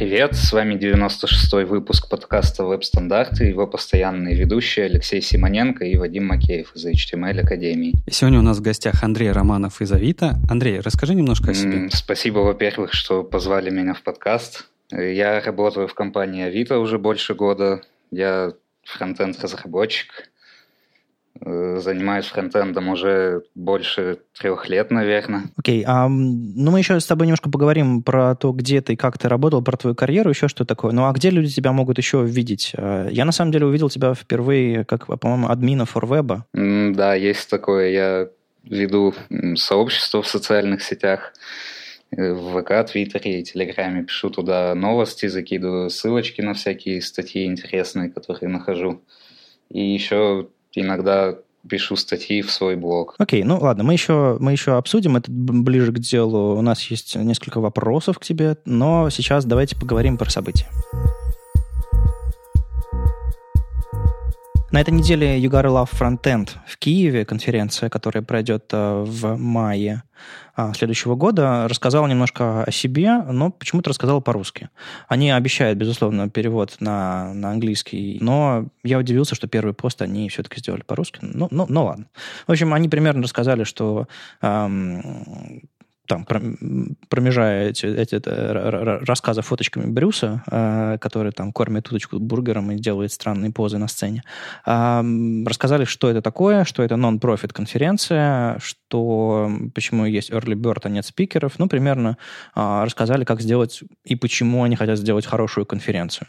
Привет, с вами 96-й выпуск подкаста «Веб-стандарты» его постоянные ведущие Алексей Симоненко и Вадим Макеев из HTML Академии. И сегодня у нас в гостях Андрей Романов из Авито. Андрей, расскажи немножко о себе. Спасибо, во-первых, что позвали меня в подкаст. Я работаю в компании Авито уже больше года. Я фронтенд-разработчик. Э, занимаюсь фронтендом уже больше трех лет, наверное. Окей, okay, а, ну мы еще с тобой немножко поговорим про то, где ты, как ты работал, про твою карьеру, еще что такое. Ну а где люди тебя могут еще видеть? Э, я на самом деле увидел тебя впервые, как, по-моему, админа ForWeb. Mm, да, есть такое. Я веду сообщество в социальных сетях, э, в ВК, Твиттере и Телеграме. Пишу туда новости, закидываю ссылочки на всякие статьи интересные, которые нахожу. И еще иногда пишу статьи в свой блог. Окей, ну ладно, мы еще, мы еще обсудим это ближе к делу. У нас есть несколько вопросов к тебе, но сейчас давайте поговорим про события. На этой неделе You Love Frontend в Киеве, конференция, которая пройдет э, в мае а, следующего года, рассказала немножко о себе, но почему-то рассказала по-русски. Они обещают, безусловно, перевод на, на английский, но я удивился, что первый пост они все-таки сделали по-русски. Ну, ну, ну ладно. В общем, они примерно рассказали, что эм, там, промежая эти, эти рассказы фоточками Брюса, э, который там кормит уточку бургером и делает странные позы на сцене, рассказали, что это такое, что это нон-профит конференция, что почему есть early bird, а нет спикеров. Ну, примерно э, рассказали, как сделать и почему они хотят сделать хорошую конференцию.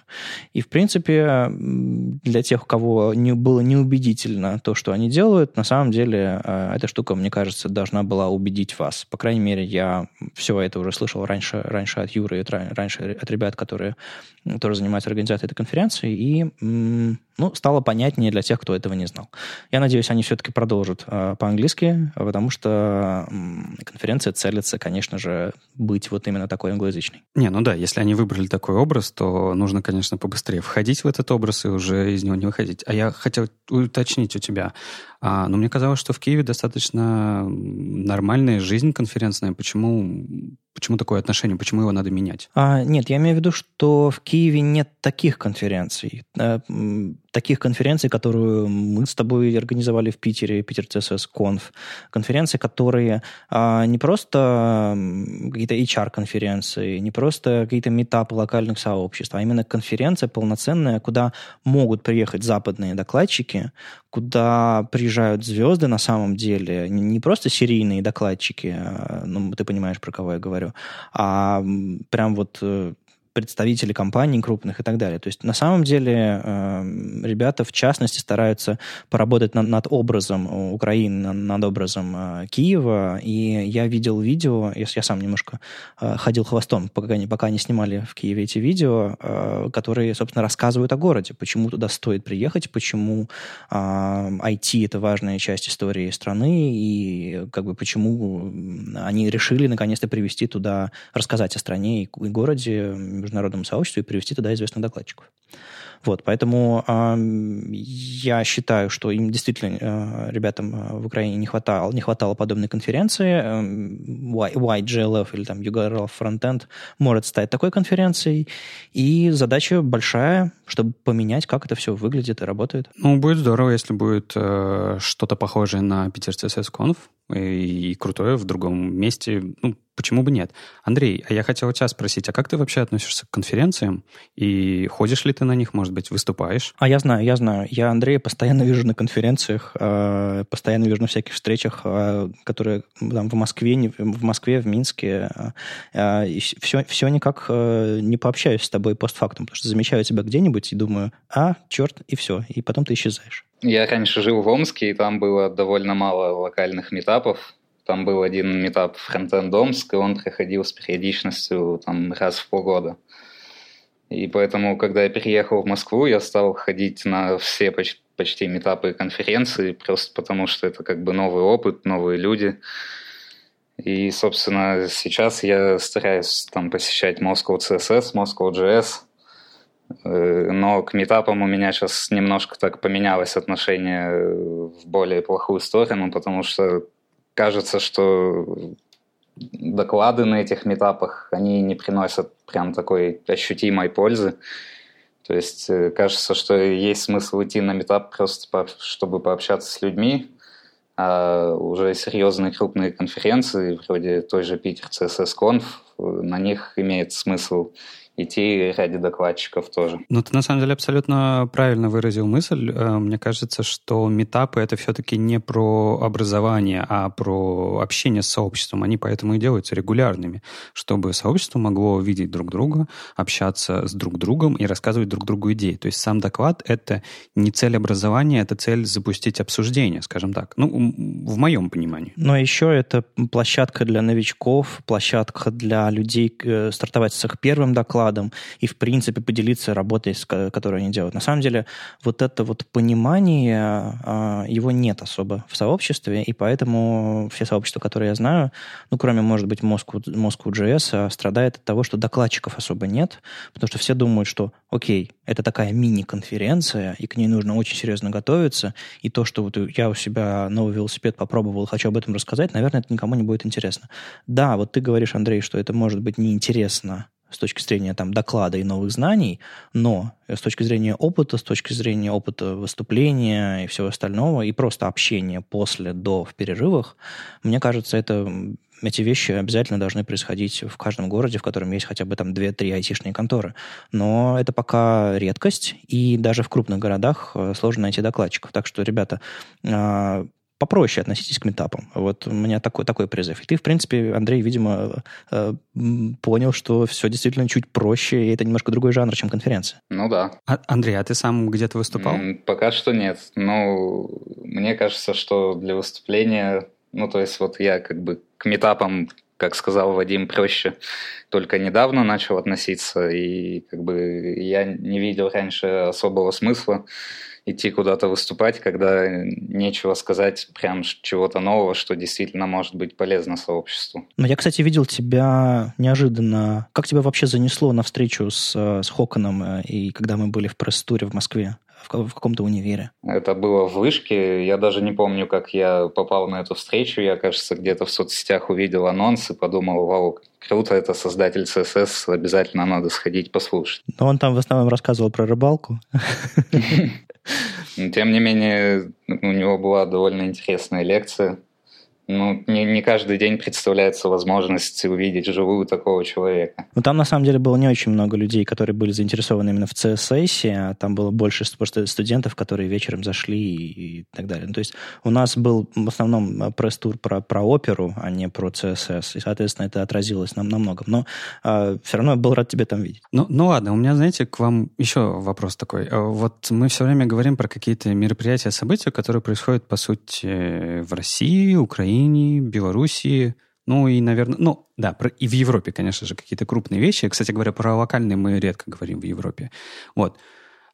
И, в принципе, для тех, у кого не, было неубедительно то, что они делают, на самом деле э, эта штука, мне кажется, должна была убедить вас. По крайней мере, я все это уже слышал раньше, раньше от Юры, раньше от ребят, которые тоже занимаются организацией этой конференции, и ну, стало понятнее для тех, кто этого не знал. Я надеюсь, они все-таки продолжат э, по-английски, потому что конференция целится, конечно же, быть вот именно такой англоязычной. Не, ну да, если они выбрали такой образ, то нужно, конечно, побыстрее входить в этот образ и уже из него не выходить. А я хотел уточнить у тебя. А, но мне казалось, что в Киеве достаточно нормальная жизнь конференцная. Почему, почему такое отношение? Почему его надо менять? А, нет, я имею в виду, что в Киеве нет таких конференций. Э, таких конференций, которую мы с тобой организовали в Питере, Питер CSS Conf, конференции, которые а, не просто какие-то HR-конференции, не просто какие-то метапы локальных сообществ, а именно конференция полноценная, куда могут приехать западные докладчики, куда приезжают звезды на самом деле, не просто серийные докладчики, а, ну, ты понимаешь, про кого я говорю, а прям вот э, представители компаний крупных и так далее. То есть на самом деле э, ребята в частности стараются поработать над, над образом Украины, над, образом э, Киева. И я видел видео, если я сам немножко э, ходил хвостом, пока они, пока они снимали в Киеве эти видео, э, которые, собственно, рассказывают о городе, почему туда стоит приехать, почему э, IT это важная часть истории страны и как бы почему они решили наконец-то привести туда, рассказать о стране и, и городе международному сообществу и привести туда известных докладчиков. Вот, поэтому э, я считаю, что им действительно э, ребятам э, в Украине не хватало, не хватало подобной конференции. Э, YGLF или там UGRL Frontend может стать такой конференцией. И задача большая, чтобы поменять, как это все выглядит и работает. Ну, будет здорово, если будет э, что-то похожее на Питер CSS Conf и, и крутое в другом месте. Ну, почему бы нет? Андрей, а я хотел у тебя спросить, а как ты вообще относишься к конференциям? И ходишь ли ты на них, может быть, выступаешь? А я знаю, я знаю. Я Андрея постоянно вижу на конференциях, э, постоянно вижу на всяких встречах, э, которые там в Москве, не, в Москве, в Минске. Э, и все, все никак не пообщаюсь с тобой постфактум, потому что замечаю тебя где-нибудь и думаю, а, черт, и все. И потом ты исчезаешь. Я раньше жил в Омске, и там было довольно мало локальных метапов. Там был один метап Фронтенд Омск, и он проходил с периодичностью там, раз в полгода. И поэтому, когда я переехал в Москву, я стал ходить на все почти, почти метапы и конференции, просто потому что это как бы новый опыт, новые люди. И, собственно, сейчас я стараюсь там посещать Moscow CSS, Moscow JS, но к метапам у меня сейчас немножко так поменялось отношение в более плохую сторону, потому что кажется, что доклады на этих метапах, они не приносят прям такой ощутимой пользы. То есть э, кажется, что есть смысл идти на метап просто чтобы пообщаться с людьми, а уже серьезные крупные конференции, вроде той же Питер CSS Conf, на них имеет смысл идти ради докладчиков тоже. Ну, ты на самом деле абсолютно правильно выразил мысль. Э, мне кажется, что метапы — это все-таки не про образование, а про общение с сообществом. Они поэтому и делаются регулярными, чтобы сообщество могло видеть друг друга, общаться с друг другом и рассказывать друг другу идеи. То есть сам доклад — это не цель образования, это цель запустить обсуждение, скажем так. Ну, в моем понимании. Но еще это площадка для новичков, площадка для людей э, стартовать с их первым докладом, докладом и, в принципе, поделиться работой, которую они делают. На самом деле, вот это вот понимание, а, его нет особо в сообществе, и поэтому все сообщества, которые я знаю, ну, кроме, может быть, Moscow, Moscow JS, а, страдает от того, что докладчиков особо нет, потому что все думают, что, окей, это такая мини-конференция, и к ней нужно очень серьезно готовиться, и то, что вот я у себя новый велосипед попробовал, хочу об этом рассказать, наверное, это никому не будет интересно. Да, вот ты говоришь, Андрей, что это может быть неинтересно с точки зрения там, доклада и новых знаний, но с точки зрения опыта, с точки зрения опыта выступления и всего остального, и просто общения после, до, в перерывах, мне кажется, это эти вещи обязательно должны происходить в каждом городе, в котором есть хотя бы там 2-3 айтишные конторы. Но это пока редкость, и даже в крупных городах э, сложно найти докладчиков. Так что, ребята, а, попроще относитесь к метапам. Вот у меня такой, такой призыв. И ты, в принципе, Андрей, видимо, э, понял, что все действительно чуть проще, и это немножко другой жанр, чем конференция. Ну да. А, Андрей, а ты сам где-то выступал? Пока что нет. Но мне кажется, что для выступления, ну то есть вот я как бы к метапам как сказал Вадим, проще только недавно начал относиться, и как бы я не видел раньше особого смысла идти куда-то выступать, когда нечего сказать прям чего-то нового, что действительно может быть полезно сообществу. Но я, кстати, видел тебя неожиданно. Как тебя вообще занесло на встречу с, с Хоконом, э, и когда мы были в пресс-туре в Москве? в, в каком-то универе? Это было в Вышке. Я даже не помню, как я попал на эту встречу. Я, кажется, где-то в соцсетях увидел анонс и подумал, вау, круто, это создатель CSS, обязательно надо сходить послушать. Но он там в основном рассказывал про рыбалку. Тем не менее, у него была довольно интересная лекция ну, не, не каждый день представляется возможность увидеть живую такого человека. Ну, там, на самом деле, было не очень много людей, которые были заинтересованы именно в CSS, а там было больше просто студентов, которые вечером зашли и, и так далее. Ну, то есть у нас был в основном э, пресс-тур про, про оперу, а не про CSS, и, соответственно, это отразилось нам на многом. Но э, все равно я был рад тебя там видеть. Ну, ну ладно, у меня, знаете, к вам еще вопрос такой. Э, вот мы все время говорим про какие-то мероприятия, события, которые происходят, по сути, в России, Украине, Украине, Белоруссии, ну и, наверное, ну да, про, и в Европе, конечно же, какие-то крупные вещи. Кстати говоря, про локальные мы редко говорим в Европе. Вот.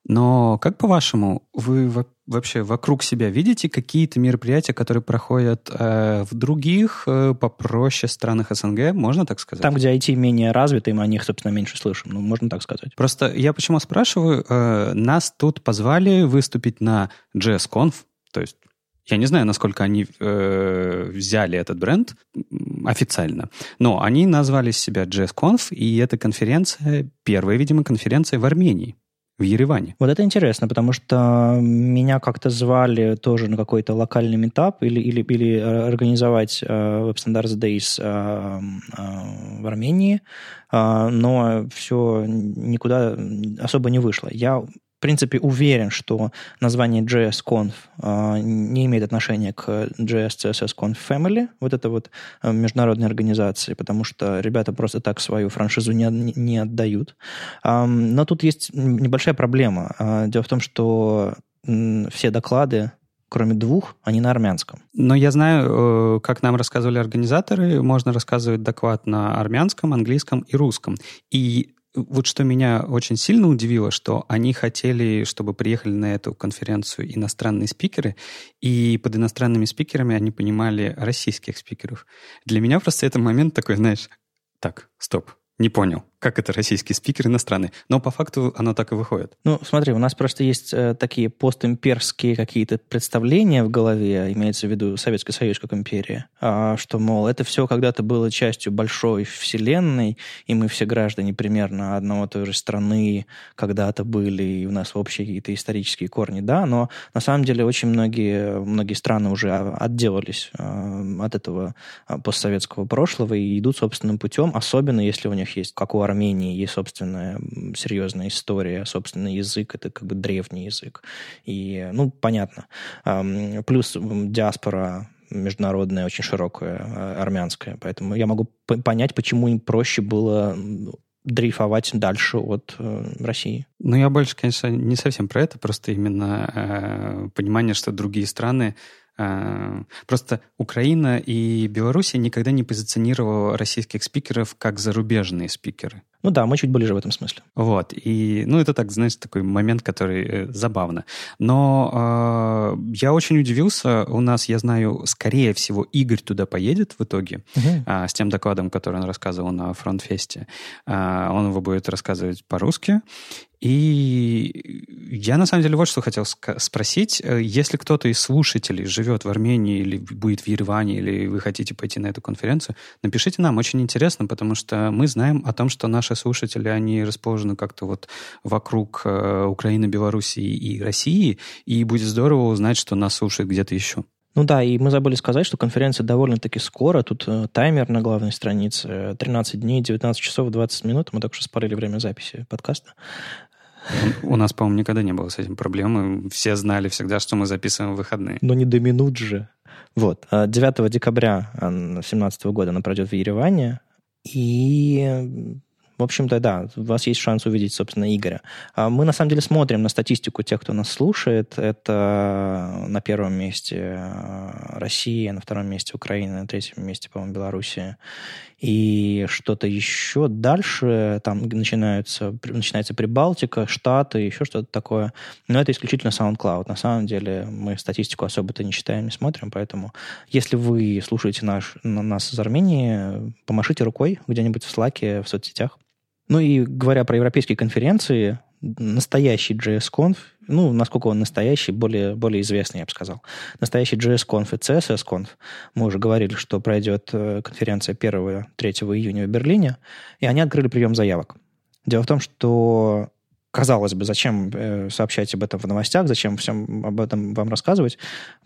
Но как по-вашему, вы вообще вокруг себя видите какие-то мероприятия, которые проходят э, в других, э, попроще странах СНГ, можно так сказать? Там, где IT менее развиты, мы о них, собственно, меньше слышим, ну, можно так сказать. Просто я почему спрашиваю, э, нас тут позвали выступить на JSConf, то есть я не знаю, насколько они э, взяли этот бренд официально, но они назвали себя JSConf, и эта конференция, первая, видимо, конференция в Армении в Ереване. Вот это интересно, потому что меня как-то звали тоже на какой-то локальный метап или, или, или организовать э, Web Standards Days э, э, в Армении, э, но все никуда особо не вышло. Я в принципе, уверен, что название JSConf э, не имеет отношения к JS CSS Conf Family, вот это вот э, международной организации, потому что ребята просто так свою франшизу не, не отдают. Э, но тут есть небольшая проблема. Э, дело в том, что э, все доклады кроме двух, они на армянском. Но я знаю, э, как нам рассказывали организаторы, можно рассказывать доклад на армянском, английском и русском. И вот что меня очень сильно удивило, что они хотели, чтобы приехали на эту конференцию иностранные спикеры, и под иностранными спикерами они понимали российских спикеров. Для меня просто этот момент такой, знаешь, так, стоп, не понял. Как это российский спикер иностранный. Но по факту оно так и выходит. Ну, смотри, у нас просто есть э, такие постимперские какие-то представления в голове, имеется в виду Советский Союз как империя, а, что, мол, это все когда-то было частью большой вселенной, и мы все граждане примерно одного той же страны когда-то были, и у нас общие какие-то исторические корни, да, но на самом деле очень многие, многие страны уже отделались э, от этого э, постсоветского прошлого и идут собственным путем, особенно если у них есть, как у Армении есть собственная серьезная история, собственный язык, это как бы древний язык. И, ну, понятно. Плюс диаспора международная, очень широкая, а, армянская. Поэтому я могу понять, почему им проще было дрейфовать дальше от э, России. Ну, я больше, конечно, не совсем про это, просто именно э, понимание, что другие страны Э, просто Украина и Беларусь никогда не позиционировала российских спикеров как зарубежные спикеры. Ну да, мы чуть ближе в этом смысле. Вот. И, ну, это так, знаешь, такой момент, который э, забавно. Но э, я очень удивился. У нас, я знаю, скорее всего, Игорь туда поедет в итоге угу. э, с тем докладом, который он рассказывал на Фронтфесте. Э, он его будет рассказывать по-русски. И я, на самом деле, вот что хотел спросить. Э, если кто-то из слушателей живет в Армении или будет в Ереване, или вы хотите пойти на эту конференцию, напишите нам. Очень интересно, потому что мы знаем о том, что наши слушатели, они расположены как-то вот вокруг э, Украины, Белоруссии и России, и будет здорово узнать, что нас слушают где-то еще. Ну да, и мы забыли сказать, что конференция довольно-таки скоро. Тут э, таймер на главной странице. 13 дней, 19 часов, 20 минут. Мы только что спалили время записи подкаста. У нас, по-моему, никогда не было с этим проблемы. Все знали всегда, что мы записываем выходные. Но не до минут же. Вот. 9 а декабря 2017 года она пройдет в Ереване. И в общем-то, да, у вас есть шанс увидеть, собственно, Игоря. А мы, на самом деле, смотрим на статистику тех, кто нас слушает. Это на первом месте Россия, на втором месте Украина, на третьем месте, по-моему, Белоруссия. И что-то еще дальше, там начинаются, начинается Прибалтика, Штаты, еще что-то такое. Но это исключительно SoundCloud. На самом деле мы статистику особо-то не считаем, не смотрим, поэтому если вы слушаете наш, нас из Армении, помашите рукой где-нибудь в Slack, в соцсетях. Ну и говоря про европейские конференции, настоящий JSConf, ну, насколько он настоящий, более, более известный, я бы сказал. Настоящий JSConf и CSSConf, мы уже говорили, что пройдет э, конференция 1-3 июня в Берлине, и они открыли прием заявок. Дело в том, что казалось бы, зачем э, сообщать об этом в новостях, зачем всем об этом вам рассказывать.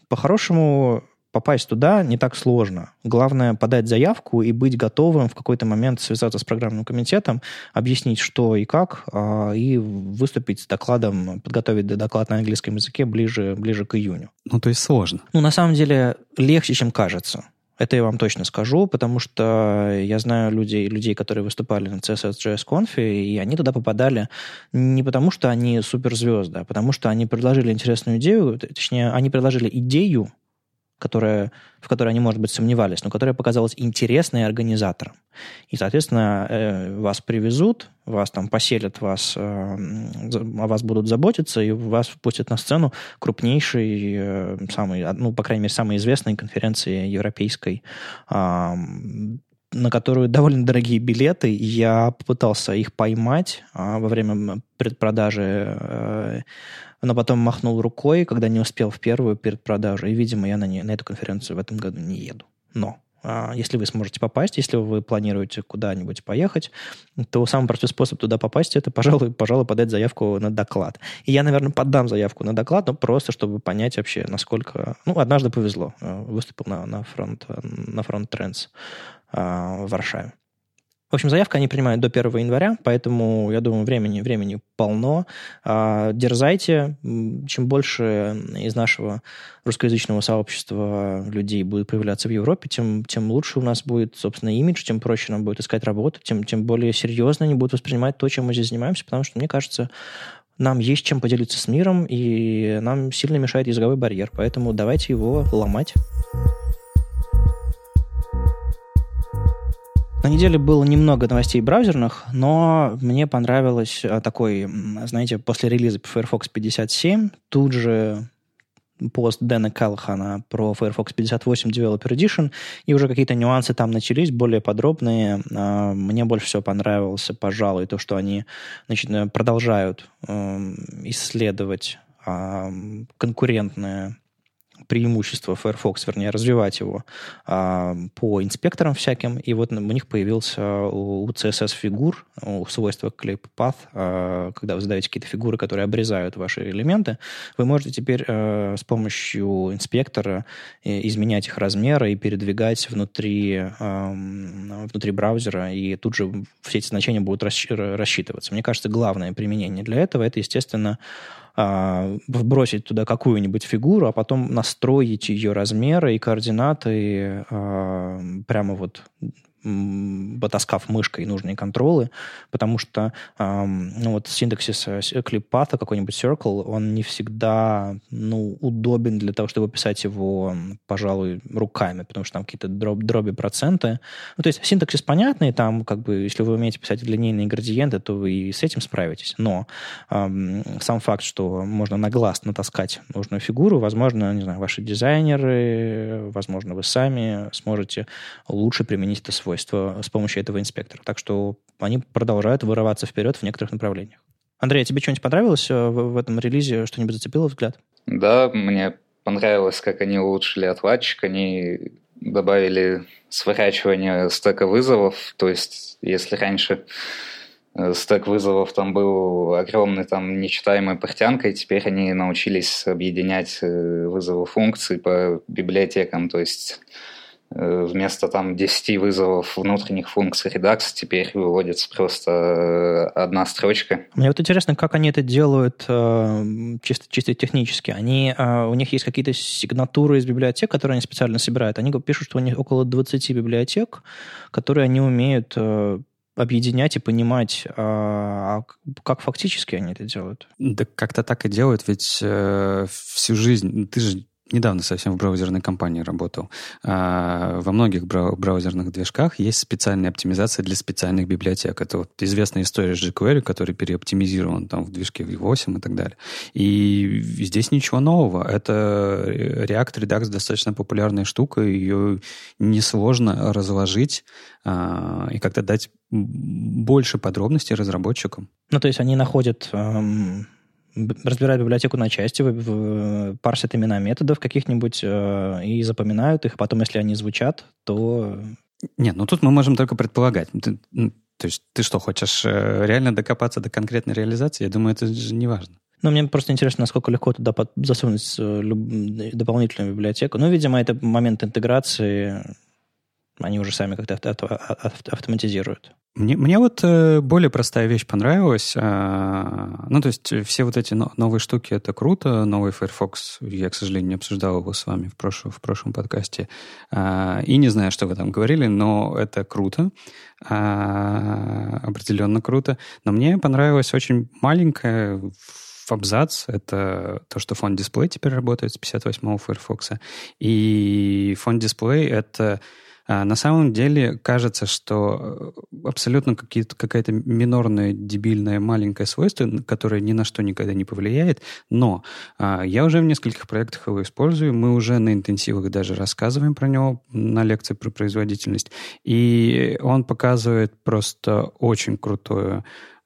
По-хорошему, попасть туда не так сложно. Главное подать заявку и быть готовым в какой-то момент связаться с программным комитетом, объяснить, что и как, а, и выступить с докладом, подготовить доклад на английском языке ближе, ближе к июню. Ну, то есть сложно. Ну, на самом деле, легче, чем кажется. Это я вам точно скажу, потому что я знаю людей, людей которые выступали на CSS.js Conf, и они туда попадали не потому, что они суперзвезды, а потому что они предложили интересную идею, точнее, они предложили идею, которая, в которой они, может быть, сомневались, но которая показалась интересной организаторам. И, соответственно, э, вас привезут, вас там поселят, вас, э, о вас будут заботиться, и вас впустят на сцену крупнейшей, э, самой, ну, по крайней мере, самой известной конференции европейской, на которую довольно дорогие билеты. Я попытался их поймать а, во время предпродажи но потом махнул рукой, когда не успел в первую перед. И, видимо, я на, не, на эту конференцию в этом году не еду. Но а, если вы сможете попасть, если вы планируете куда-нибудь поехать, то самый простой способ туда попасть это, пожалуй, пожалуй, подать заявку на доклад. И я, наверное, подам заявку на доклад, но просто чтобы понять вообще, насколько... Ну, однажды повезло. Э, выступил на, на фронт, на фронт Трендс в Варшаве. В общем, заявка они принимают до 1 января, поэтому, я думаю, времени, времени полно. А, дерзайте. Чем больше из нашего русскоязычного сообщества людей будет появляться в Европе, тем, тем лучше у нас будет, собственно, имидж, тем проще нам будет искать работу, тем, тем более серьезно они будут воспринимать то, чем мы здесь занимаемся, потому что, мне кажется, нам есть чем поделиться с миром, и нам сильно мешает языковой барьер, поэтому давайте его ломать. На неделе было немного новостей браузерных, но мне понравилось а, такой, знаете, после релиза Firefox 57 тут же пост Дэна Калхана про Firefox 58 Developer Edition, и уже какие-то нюансы там начались, более подробные. А, мне больше всего понравился, пожалуй, то, что они значит, продолжают эм, исследовать конкурентное преимущество Firefox, вернее, развивать его а, по инспекторам всяким. И вот у них появился у, у CSS фигур, у свойства Clip Path, а, когда вы задаете какие-то фигуры, которые обрезают ваши элементы, вы можете теперь а, с помощью инспектора э, изменять их размеры и передвигать внутри, а, внутри браузера, и тут же все эти значения будут рассчитываться. Мне кажется, главное применение для этого это, естественно, а, вбросить туда какую-нибудь фигуру, а потом настроить ее размеры и координаты а, прямо вот потаскав мышкой нужные контролы, потому что ну, вот синтаксис клиппата, какой-нибудь circle, он не всегда ну, удобен для того, чтобы писать его, пожалуй, руками, потому что там какие-то дроб, дроби проценты. Ну, то есть синтаксис понятный, там как бы, если вы умеете писать длиннейные градиенты, то вы и с этим справитесь. Но эм, сам факт, что можно на глаз натаскать нужную фигуру, возможно, не знаю, ваши дизайнеры, возможно, вы сами сможете лучше применить это свой свойства с помощью этого инспектора. Так что они продолжают вырываться вперед в некоторых направлениях. Андрей, а тебе что-нибудь понравилось э, в, этом релизе? Что-нибудь зацепило взгляд? Да, мне понравилось, как они улучшили отладчик. Они добавили сворачивание стека вызовов. То есть, если раньше э, стек вызовов там был огромный, там нечитаемой портянкой, теперь они научились объединять э, вызовы функций по библиотекам. То есть вместо там 10 вызовов внутренних функций Redux теперь выводится просто э, одна строчка. Мне вот интересно, как они это делают э, чисто, чисто технически. Они, у них есть какие-то сигнатуры из библиотек, которые они специально собирают. Они пишут, что у них около 20 библиотек, которые они умеют объединять и понимать, а как фактически они это делают? Да как-то так и делают, ведь э, всю жизнь, ты же недавно совсем в браузерной компании работал. А, во многих браузерных движках есть специальная оптимизация для специальных библиотек. Это вот известная история с jQuery, который переоптимизирован там в движке V8 и так далее. И здесь ничего нового. Это React Redux достаточно популярная штука, ее несложно разложить а, и как-то дать больше подробностей разработчикам. Ну, то есть они находят эм разбирают библиотеку на части, парсят имена методов каких-нибудь э, и запоминают их. Потом, если они звучат, то... Нет, ну тут мы можем только предполагать. Ты, то есть ты что, хочешь э, реально докопаться до конкретной реализации? Я думаю, это же не важно. Ну, мне просто интересно, насколько легко туда засунуть э, дополнительную библиотеку. Ну, видимо, это момент интеграции они уже сами как-то автоматизируют. Мне, мне вот э, более простая вещь понравилась. А, ну, то есть все вот эти новые штуки, это круто. Новый Firefox, я, к сожалению, не обсуждал его с вами в прошлом, в прошлом подкасте. А, и не знаю, что вы там говорили, но это круто. А, определенно круто. Но мне понравилось очень маленькое абзац — это то, что фон дисплей теперь работает с 58-го Firefox. И фон дисплей — это а на самом деле кажется, что э, абсолютно какая-то минорная, дебильная, маленькое свойство, которое ни на что никогда не повлияет, но а, я уже в нескольких проектах его использую, мы уже на интенсивах даже рассказываем про него на лекции про производительность, и он показывает просто очень крутое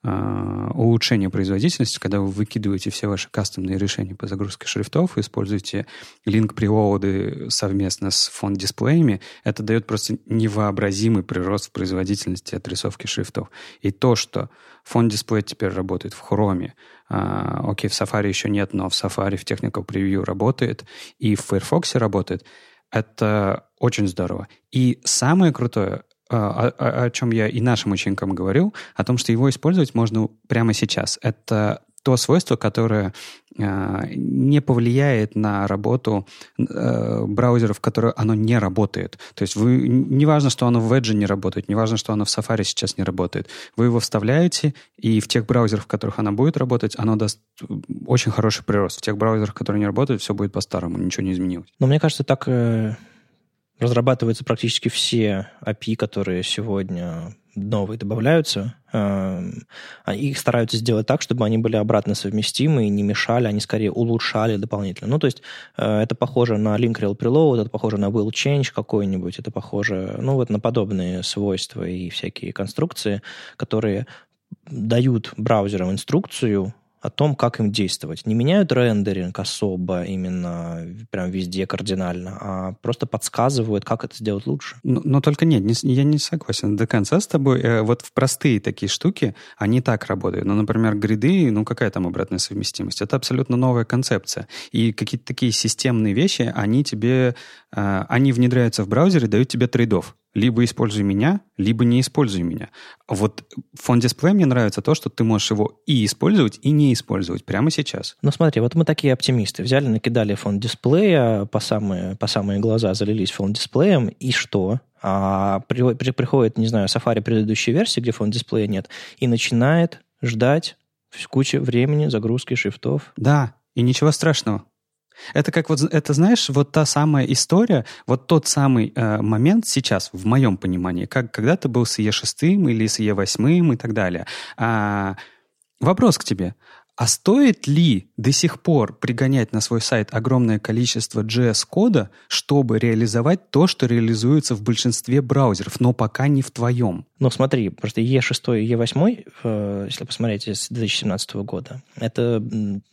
а, улучшение производительности, когда вы выкидываете все ваши кастомные решения по загрузке шрифтов используете линк-приводы совместно с фон-дисплеями, это дает просто невообразимый прирост в производительности отрисовки шрифтов. И то, что фон-дисплей теперь работает в Chrome, а, окей, в Safari еще нет, но в Safari в Technical Preview работает, и в Firefox работает, это очень здорово. И самое крутое, а, о, о чем я и нашим ученикам говорил, о том, что его использовать можно прямо сейчас. Это то свойство, которое э, не повлияет на работу э, браузеров, в которых оно не работает. То есть вы, не важно, что оно в Edge не работает, не важно, что оно в Safari сейчас не работает. Вы его вставляете, и в тех браузерах, в которых оно будет работать, оно даст очень хороший прирост. В тех браузерах, которые не работают, все будет по-старому, ничего не изменилось. Но мне кажется, так... Э разрабатываются практически все API, которые сегодня новые добавляются, эм, а их стараются сделать так, чтобы они были обратно совместимы и не мешали, они скорее улучшали дополнительно. Ну, то есть э, это похоже на link rel preload, это похоже на will change какой-нибудь, это похоже, ну, вот на подобные свойства и всякие конструкции, которые дают браузерам инструкцию о том, как им действовать. Не меняют рендеринг особо именно прям везде кардинально, а просто подсказывают, как это сделать лучше. Но, но только нет, не, я не согласен до конца с тобой. Э, вот в простые такие штуки, они так работают. Ну, например, гриды, ну какая там обратная совместимость? Это абсолютно новая концепция. И какие-то такие системные вещи, они тебе, э, они внедряются в браузере, дают тебе трейдов либо используй меня, либо не используй меня. Вот фон дисплей мне нравится то, что ты можешь его и использовать, и не использовать прямо сейчас. Ну смотри, вот мы такие оптимисты. Взяли, накидали фон дисплея по самые, по самые глаза, залились фон дисплеем, и что? А при, при, приходит, не знаю, Safari предыдущей версии, где фон дисплея нет, и начинает ждать кучу времени загрузки шрифтов. Да, и ничего страшного. Это как вот, это знаешь, вот та самая история, вот тот самый э, момент сейчас, в моем понимании, как когда ты был с Е6 или с Е8 и так далее. А, вопрос к тебе. А стоит ли до сих пор пригонять на свой сайт огромное количество JS-кода, чтобы реализовать то, что реализуется в большинстве браузеров, но пока не в твоем? Ну, смотри, просто E6 и E8, э, если посмотреть с 2017 года, это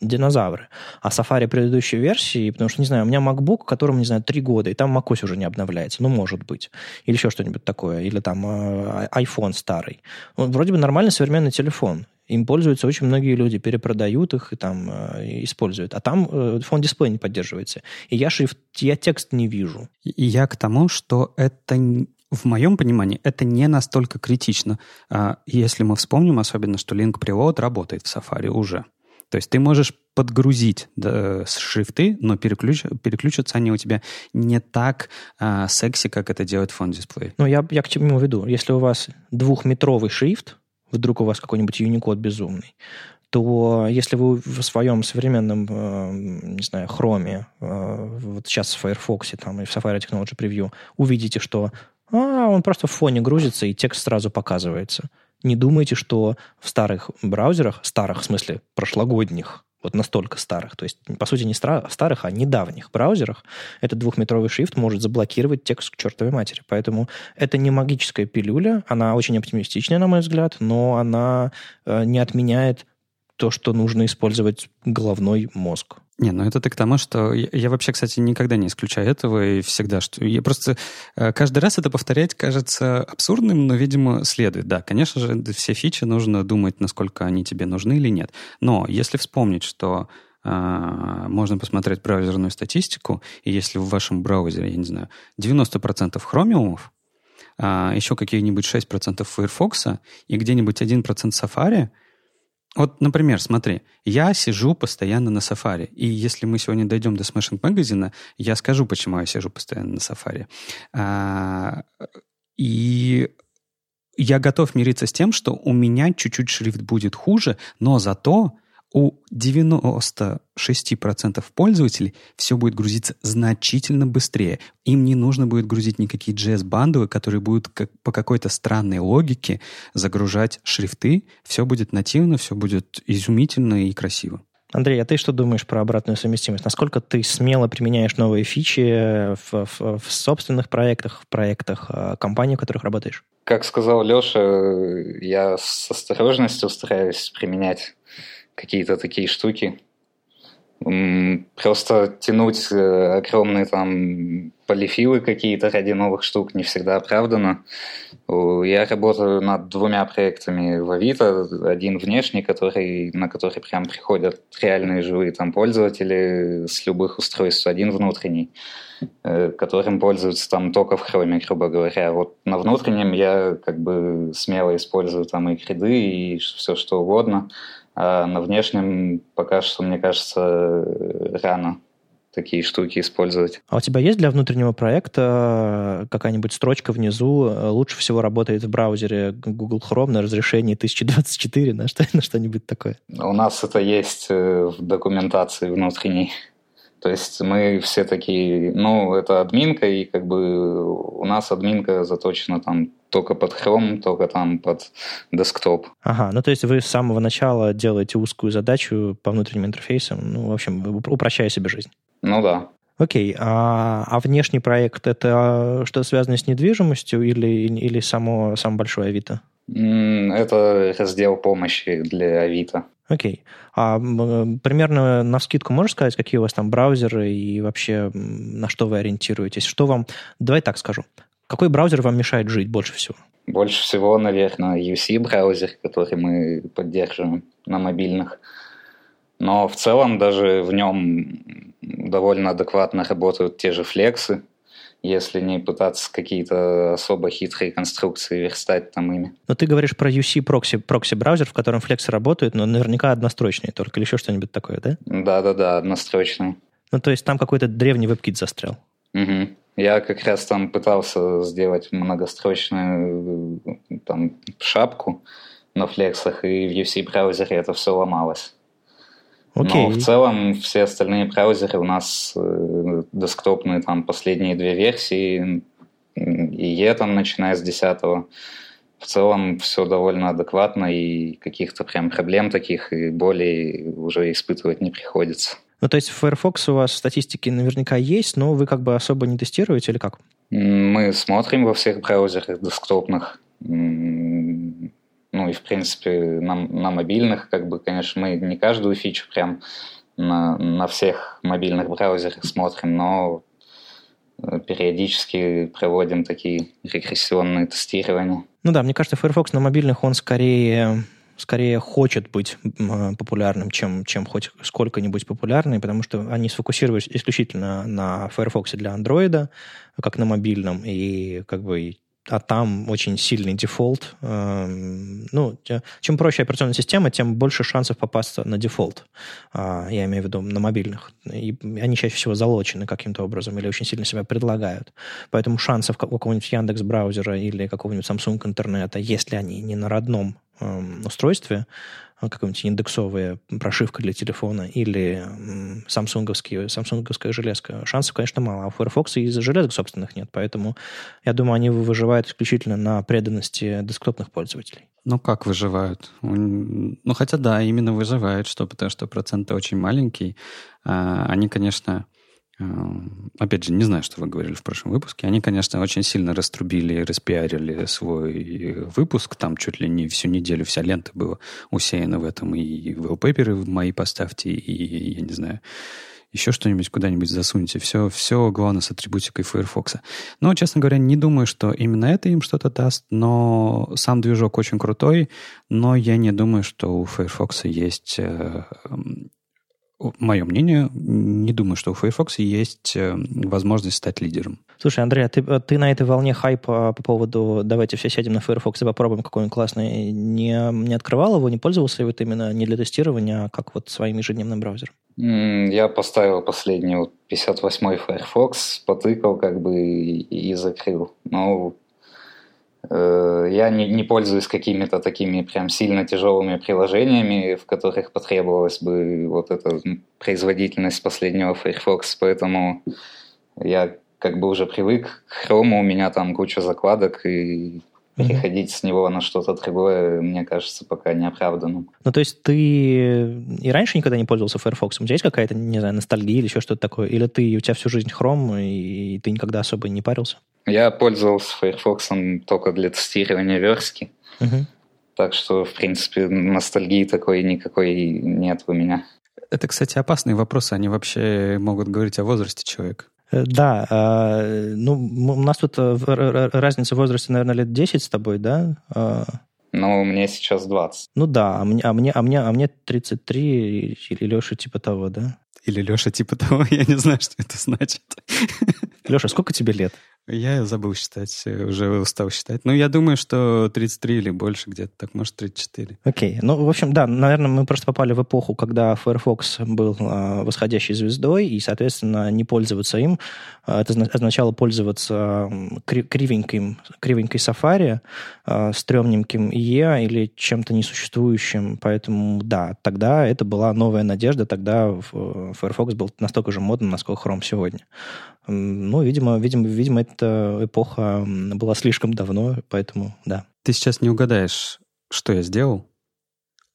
динозавры. А Safari предыдущей версии, потому что, не знаю, у меня MacBook, которому, не знаю, три года, и там macOS уже не обновляется, ну, может быть. Или еще что-нибудь такое. Или там э, iPhone старый. Он вроде бы нормальный современный телефон им пользуются очень многие люди, перепродают их и там э, используют. А там э, фон дисплей не поддерживается. И я шрифт, я текст не вижу. И я к тому, что это в моем понимании это не настолько критично, а, если мы вспомним особенно, что Link Preload работает в Safari уже. То есть ты можешь подгрузить да, шрифты, но переключ, переключатся они у тебя не так а, секси, как это делает фон дисплей. Ну, я, я к чему веду. Если у вас двухметровый шрифт, вдруг у вас какой-нибудь Unicode безумный, то если вы в своем современном, э, не знаю, хроме, э, вот сейчас в Firefox там, и в Safari Technology Preview, увидите, что а, он просто в фоне грузится, и текст сразу показывается. Не думайте, что в старых браузерах, старых в смысле прошлогодних, вот настолько старых, то есть, по сути, не старых, а недавних браузерах, этот двухметровый шрифт может заблокировать текст к чертовой матери. Поэтому это не магическая пилюля, она очень оптимистичная, на мой взгляд, но она э, не отменяет то, что нужно использовать головной мозг. Не, ну это ты к тому, что я, я вообще, кстати, никогда не исключаю этого и всегда, что я просто э, каждый раз это повторять кажется абсурдным, но, видимо, следует. Да, конечно же, все фичи нужно думать, насколько они тебе нужны или нет. Но если вспомнить, что э, можно посмотреть браузерную статистику, и если в вашем браузере, я не знаю, 90% хромиумов, э, еще какие-нибудь 6% Firefox и где-нибудь 1% Safari — вот, например, смотри, я сижу постоянно на сафари, и если мы сегодня дойдем до Smashing магазина, я скажу, почему я сижу постоянно на сафари. А, и я готов мириться с тем, что у меня чуть-чуть шрифт будет хуже, но зато у 96% пользователей все будет грузиться значительно быстрее. Им не нужно будет грузить никакие JS-бандовые, которые будут как, по какой-то странной логике загружать шрифты. Все будет нативно, все будет изумительно и красиво. Андрей, а ты что думаешь про обратную совместимость? Насколько ты смело применяешь новые фичи в, в, в собственных проектах, в проектах э, компаний, в которых работаешь? Как сказал Леша, я с осторожностью стараюсь применять какие-то такие штуки. Просто тянуть э, огромные там полифилы какие-то ради новых штук не всегда оправдано. Я работаю над двумя проектами в Авито. Один внешний, который, на который прям приходят реальные живые там пользователи с любых устройств. Один внутренний, э, которым пользуются там только в хроме, грубо говоря. Вот на внутреннем я как бы смело использую там и креды, и все что угодно. А на внешнем пока что, мне кажется, рано такие штуки использовать. А у тебя есть для внутреннего проекта какая-нибудь строчка внизу, лучше всего работает в браузере Google Chrome на разрешении 1024, на, что, на что-нибудь такое? У нас это есть э, в документации внутренней. То есть мы все такие, ну, это админка, и как бы у нас админка заточена там только под Chrome, только там под десктоп. Ага, ну то есть вы с самого начала делаете узкую задачу по внутренним интерфейсам, ну, в общем, упрощая себе жизнь. Ну да. Окей, а, а внешний проект это что-то связано с недвижимостью или, или само, само большое Авито? Это раздел помощи для Авито. Окей. А примерно на скидку можешь сказать, какие у вас там браузеры и вообще на что вы ориентируетесь? Что вам... Давай так скажу. Какой браузер вам мешает жить больше всего? Больше всего, наверное, UC-браузер, который мы поддерживаем на мобильных. Но в целом даже в нем довольно адекватно работают те же флексы, если не пытаться какие-то особо хитрые конструкции верстать там ими. Но ты говоришь про UC прокси, прокси браузер, в котором флексы работают, но наверняка однострочные только или еще что-нибудь такое, да? Да-да-да, однострочные. Ну, то есть там какой-то древний веб-кит застрял. Угу. Я как раз там пытался сделать многострочную там, шапку на флексах, и в UC браузере это все ломалось. Okay. Но в целом все остальные браузеры у нас э, десктопные, там последние две версии, и E там, начиная с 10 в целом все довольно адекватно, и каких-то прям проблем таких и болей уже испытывать не приходится. Ну, то есть Firefox у вас статистики наверняка есть, но вы как бы особо не тестируете или как? Мы смотрим во всех браузерах десктопных ну и, в принципе, на, на мобильных, как бы, конечно, мы не каждую фичу прям на, на всех мобильных браузерах смотрим, но э, периодически проводим такие регрессионные тестирования. Ну да, мне кажется, Firefox на мобильных, он скорее скорее хочет быть э, популярным, чем, чем хоть сколько-нибудь популярный, потому что они сфокусировались исключительно на Firefox для Android, как на мобильном, и как бы а там очень сильный дефолт. Эм, ну, чем проще операционная система, тем больше шансов попасться на дефолт. А, я имею в виду на мобильных. И они чаще всего залочены каким-то образом или очень сильно себя предлагают. Поэтому шансов какого-нибудь Яндекс браузера или какого-нибудь Samsung Internet а, если они не на родном устройстве, а, какая-нибудь индексовая прошивка для телефона или самсунговские, самсунговская железка, шансов, конечно, мало. А у Firefox и железок собственных нет. Поэтому, я думаю, они выживают исключительно на преданности десктопных пользователей. Ну, как выживают? Ну, хотя да, именно выживают, что, потому что процент очень маленький. А, они, конечно, Эм, опять же, не знаю, что вы говорили в прошлом выпуске. Они, конечно, очень сильно раструбили и распиарили свой выпуск. Там чуть ли не всю неделю вся лента была усеяна в этом. И wallpaper мои поставьте, и, я не знаю, еще что-нибудь куда-нибудь засуньте. Все, все главное с атрибутикой Firefox. Но, честно говоря, не думаю, что именно это им что-то даст, но сам движок очень крутой, но я не думаю, что у Firefox есть э, мое мнение, не думаю, что у Firefox есть э, возможность стать лидером. Слушай, Андрей, а ты, а ты на этой волне хайпа по поводу «давайте все сядем на Firefox и попробуем какой он классный» не, не открывал его, не пользовался вот именно не для тестирования, а как вот своим ежедневным браузером? Я поставил последний вот 58-й Firefox, потыкал как бы и, и закрыл. Но Э, я не, не пользуюсь какими-то такими прям сильно тяжелыми приложениями, в которых потребовалась бы вот эта производительность последнего Firefox, поэтому я как бы уже привык к Chrome, у меня там куча закладок, и переходить mm-hmm. с него на что-то другое, мне кажется, пока не оправданным. Ну, то есть ты и раньше никогда не пользовался Firefox? У тебя есть какая-то, не знаю, ностальгия или еще что-то такое? Или ты, у тебя всю жизнь Chrome, и ты никогда особо не парился? Я пользовался Firefox только для тестирования верстки. Угу. Так что, в принципе, ностальгии такой никакой нет у меня. Это, кстати, опасные вопросы. Они вообще могут говорить о возрасте человека. Э, да, а, ну, у нас тут э, разница в возрасте, наверное, лет 10 с тобой, да? А. Ну, мне сейчас 20. Ну да, а мне, а мне, а мне, а мне 33 или Леша типа того, да? Или Леша типа того, я не знаю, что это значит. Леша, сколько тебе лет? Я забыл считать, уже устал считать. Ну, я думаю, что 33 или больше где-то, так, может, 34. Окей. Okay. Ну, в общем, да, наверное, мы просто попали в эпоху, когда Firefox был э, восходящей звездой, и, соответственно, не пользоваться им, э, это означало пользоваться кри- кривеньким, кривенькой Safari, э, стрёмненьким IE или чем-то несуществующим. Поэтому, да, тогда это была новая надежда, тогда Firefox был настолько же модным, насколько Chrome сегодня. Ну, видимо, видимо, видимо, это эта эпоха была слишком давно, поэтому да. Ты сейчас не угадаешь, что я сделал?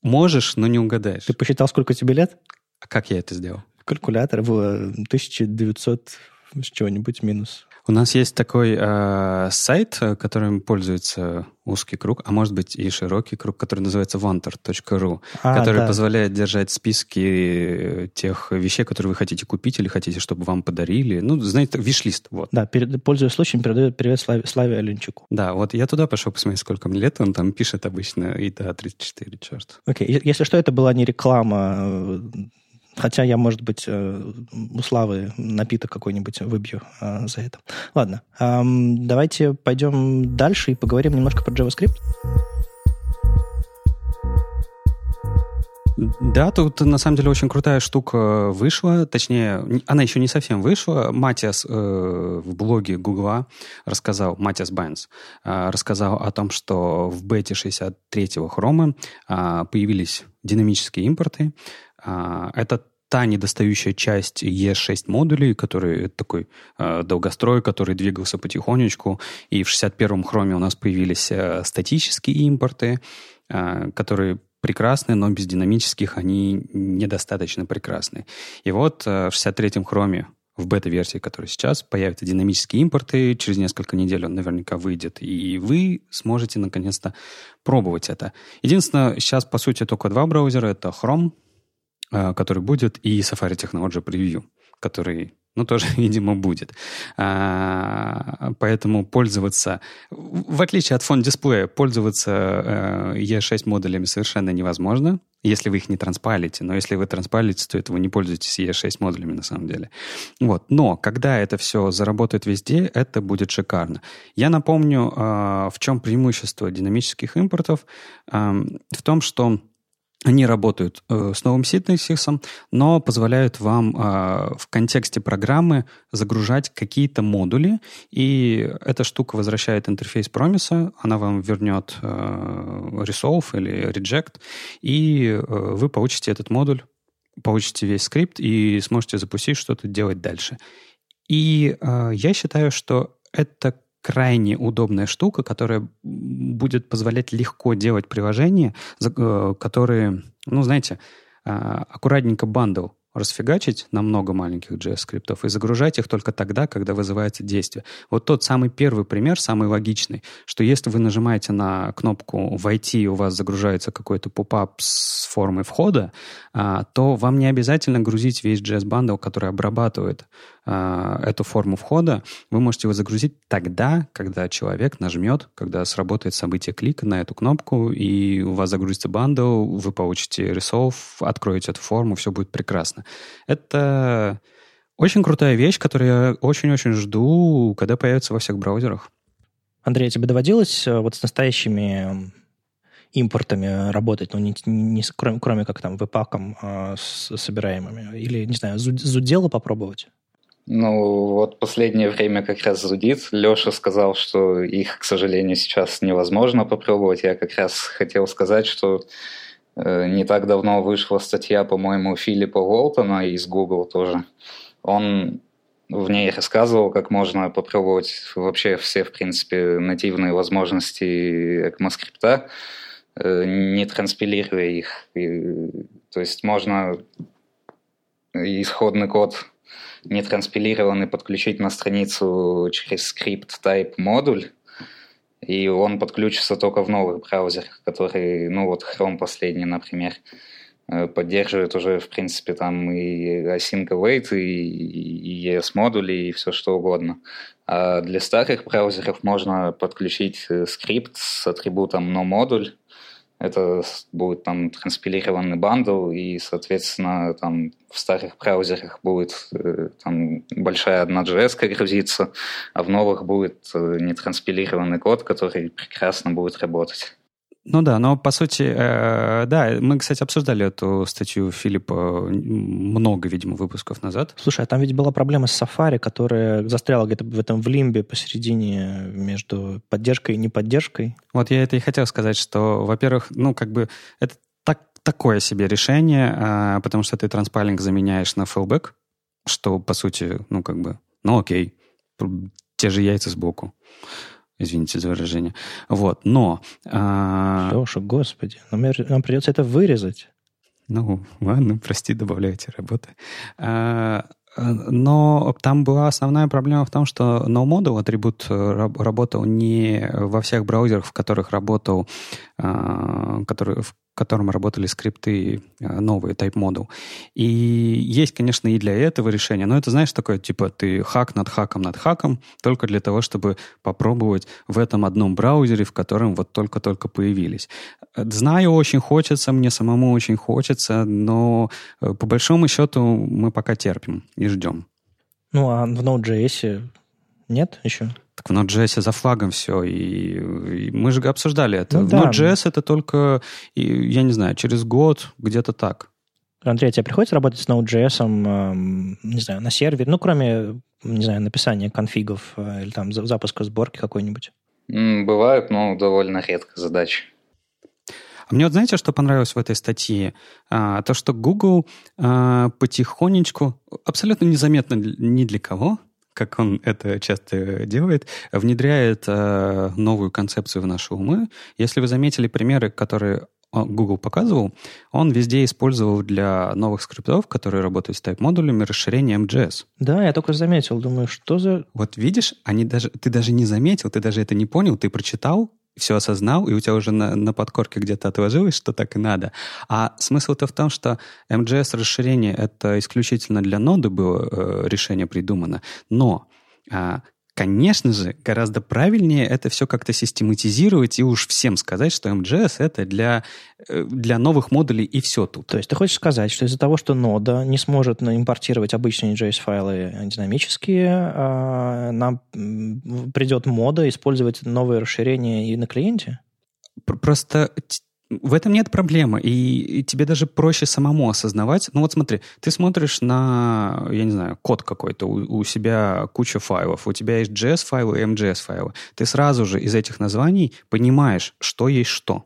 Можешь, но не угадаешь. Ты посчитал, сколько тебе лет? А как я это сделал? Калькулятор было 1900 с чего-нибудь минус. У нас есть такой э, сайт, которым пользуется узкий круг, а может быть и широкий круг, который называется wanter.ru, а, который да. позволяет держать списки тех вещей, которые вы хотите купить или хотите, чтобы вам подарили. Ну, знаете, виш-лист. Вот. Да, перед, пользуясь случаем, передаю привет Славе, Славе Аленчуку. Да, вот я туда пошел посмотреть, сколько мне лет, он там пишет обычно, и да, 34, черт. Окей, okay. если что, это была не реклама э, Хотя я, может быть, э, у Славы напиток какой-нибудь выбью э, за это. Ладно, давайте пойдем дальше и поговорим немножко про JavaScript. Да, тут на самом деле очень крутая штука вышла, точнее, она еще не совсем вышла. Матиас э, в блоге Гугла рассказал, Матиас Байнс, э, рассказал о том, что в бете 63-го хрома э, появились динамические импорты, это та недостающая часть E6 модулей, который такой э, долгострой, который двигался потихонечку. И в 61-м хроме у нас появились э, статические импорты, э, которые прекрасны, но без динамических они недостаточно прекрасны. И вот э, в 63-м хроме в бета-версии, которая сейчас, появятся динамические импорты. Через несколько недель он наверняка выйдет, и вы сможете наконец-то пробовать это. Единственное, сейчас, по сути, только два браузера. Это Chrome а, который будет, и Safari Technology Preview, который ну, тоже, видимо, будет. А, поэтому пользоваться, в отличие от фон-дисплея, пользоваться а, E6 модулями совершенно невозможно, если вы их не транспалите. Но если вы транспалите, то это вы не пользуетесь E6 модулями на самом деле. Вот. Но когда это все заработает везде, это будет шикарно. Я напомню, а, в чем преимущество динамических импортов. А, в том, что они работают э, с новым синтаксисом, но позволяют вам э, в контексте программы загружать какие-то модули, и эта штука возвращает интерфейс промиса, она вам вернет э, resolve или reject, и э, вы получите этот модуль, получите весь скрипт и сможете запустить что-то делать дальше. И э, я считаю, что это крайне удобная штука, которая будет позволять легко делать приложения, э, которые, ну, знаете, а, аккуратненько бандл расфигачить на много маленьких JS-скриптов и загружать их только тогда, когда вызывается действие. Вот тот самый первый пример, самый логичный, что если вы нажимаете на кнопку «Войти», у вас загружается какой-то поп-ап с формой входа, а, то вам не обязательно грузить весь JS-bundle, который обрабатывает а, эту форму входа. Вы можете его загрузить тогда, когда человек нажмет, когда сработает событие клика на эту кнопку, и у вас загрузится bundle, вы получите resolve, откроете эту форму, все будет прекрасно. Это очень крутая вещь, которую я очень-очень жду, когда появится во всех браузерах. Андрей, тебе доводилось э, вот с настоящими импортами работать, ну, не, не, кроме, кроме как там веб-паком а, с собираемыми? Или, не знаю, зудело попробовать? Ну, вот последнее время как раз зудит. Леша сказал, что их, к сожалению, сейчас невозможно попробовать. Я как раз хотел сказать, что Э, не так давно вышла статья, по-моему, Филиппа Уолтона из Google тоже. Он в ней рассказывал, как можно попробовать вообще все, в принципе, нативные возможности ECMAScript, э, не транспилируя их. И, то есть можно исходный код не транспилированный подключить на страницу через скрипт type модуль, и он подключится только в новых браузерах, которые, ну вот Chrome последний, например, э, поддерживает уже, в принципе, там и async await, и, ES-модули, и все что угодно. А для старых браузеров можно подключить э, скрипт с атрибутом noModule, это будет там транспилированный бандл, и, соответственно, там в старых браузерах будет э, там большая 1Js грузиться, а в новых будет э, нетранспилированный код, который прекрасно будет работать. Ну да, но по сути, э, да, мы, кстати, обсуждали эту статью Филиппа много, видимо, выпусков назад. Слушай, а там ведь была проблема с Safari, которая застряла где-то в этом в лимбе посередине между поддержкой и неподдержкой. Вот я это и хотел сказать, что, во-первых, ну как бы это так, такое себе решение, э, потому что ты транспайлинг заменяешь на fallback, что, по сути, ну как бы, ну окей, те же яйца сбоку. Извините за выражение. Вот, но... А... Леша, господи, нам, нам придется это вырезать. Ну, ладно, прости, добавляйте работы. А, но там была основная проблема в том, что NoModel атрибут э, работал не во всех браузерах, в которых работал, а, который, в котором работали скрипты э, новые, Type Model. И есть, конечно, и для этого решение, но это, знаешь, такое, типа, ты хак над хаком над хаком, только для того, чтобы попробовать в этом одном браузере, в котором вот только-только появились. Знаю, очень хочется, мне самому очень хочется, но э, по большому счету мы пока терпим и ждем. Ну, а в Node.js нет еще? Так в Node.js за флагом все, и, и мы же обсуждали это. Ну, в да. Node.js это только, я не знаю, через год где-то так. Андрей, а тебе приходится работать с Node.js, эм, не знаю, на сервере, ну, кроме, не знаю, написания конфигов э, или там запуска сборки какой-нибудь? Бывают, но довольно редко задачи. А мне вот знаете, что понравилось в этой статье? А, то, что Google а, потихонечку, абсолютно незаметно ни для кого, как он это часто делает, внедряет э, новую концепцию в наши умы. Если вы заметили примеры, которые Google показывал, он везде использовал для новых скриптов, которые работают с type-модулями, расширение MJS. Да, я только заметил, думаю, что за... Вот видишь, они даже, ты даже не заметил, ты даже это не понял, ты прочитал, все осознал, и у тебя уже на, на подкорке где-то отложилось, что так и надо. А смысл-то в том, что MJS расширение это исключительно для ноды было э, решение придумано, но э, Конечно же, гораздо правильнее это все как-то систематизировать и уж всем сказать, что MJS это для, э, для новых модулей и все тут. То есть ты хочешь сказать, что из-за того, что нода не сможет импортировать обычные JS-файлы динамические, а, нам придет мода использовать новые расширения и на клиенте? Просто в этом нет проблемы, и, тебе даже проще самому осознавать. Ну вот смотри, ты смотришь на, я не знаю, код какой-то, у, у себя куча файлов, у тебя есть JS-файлы и MJS-файлы. Ты сразу же из этих названий понимаешь, что есть что.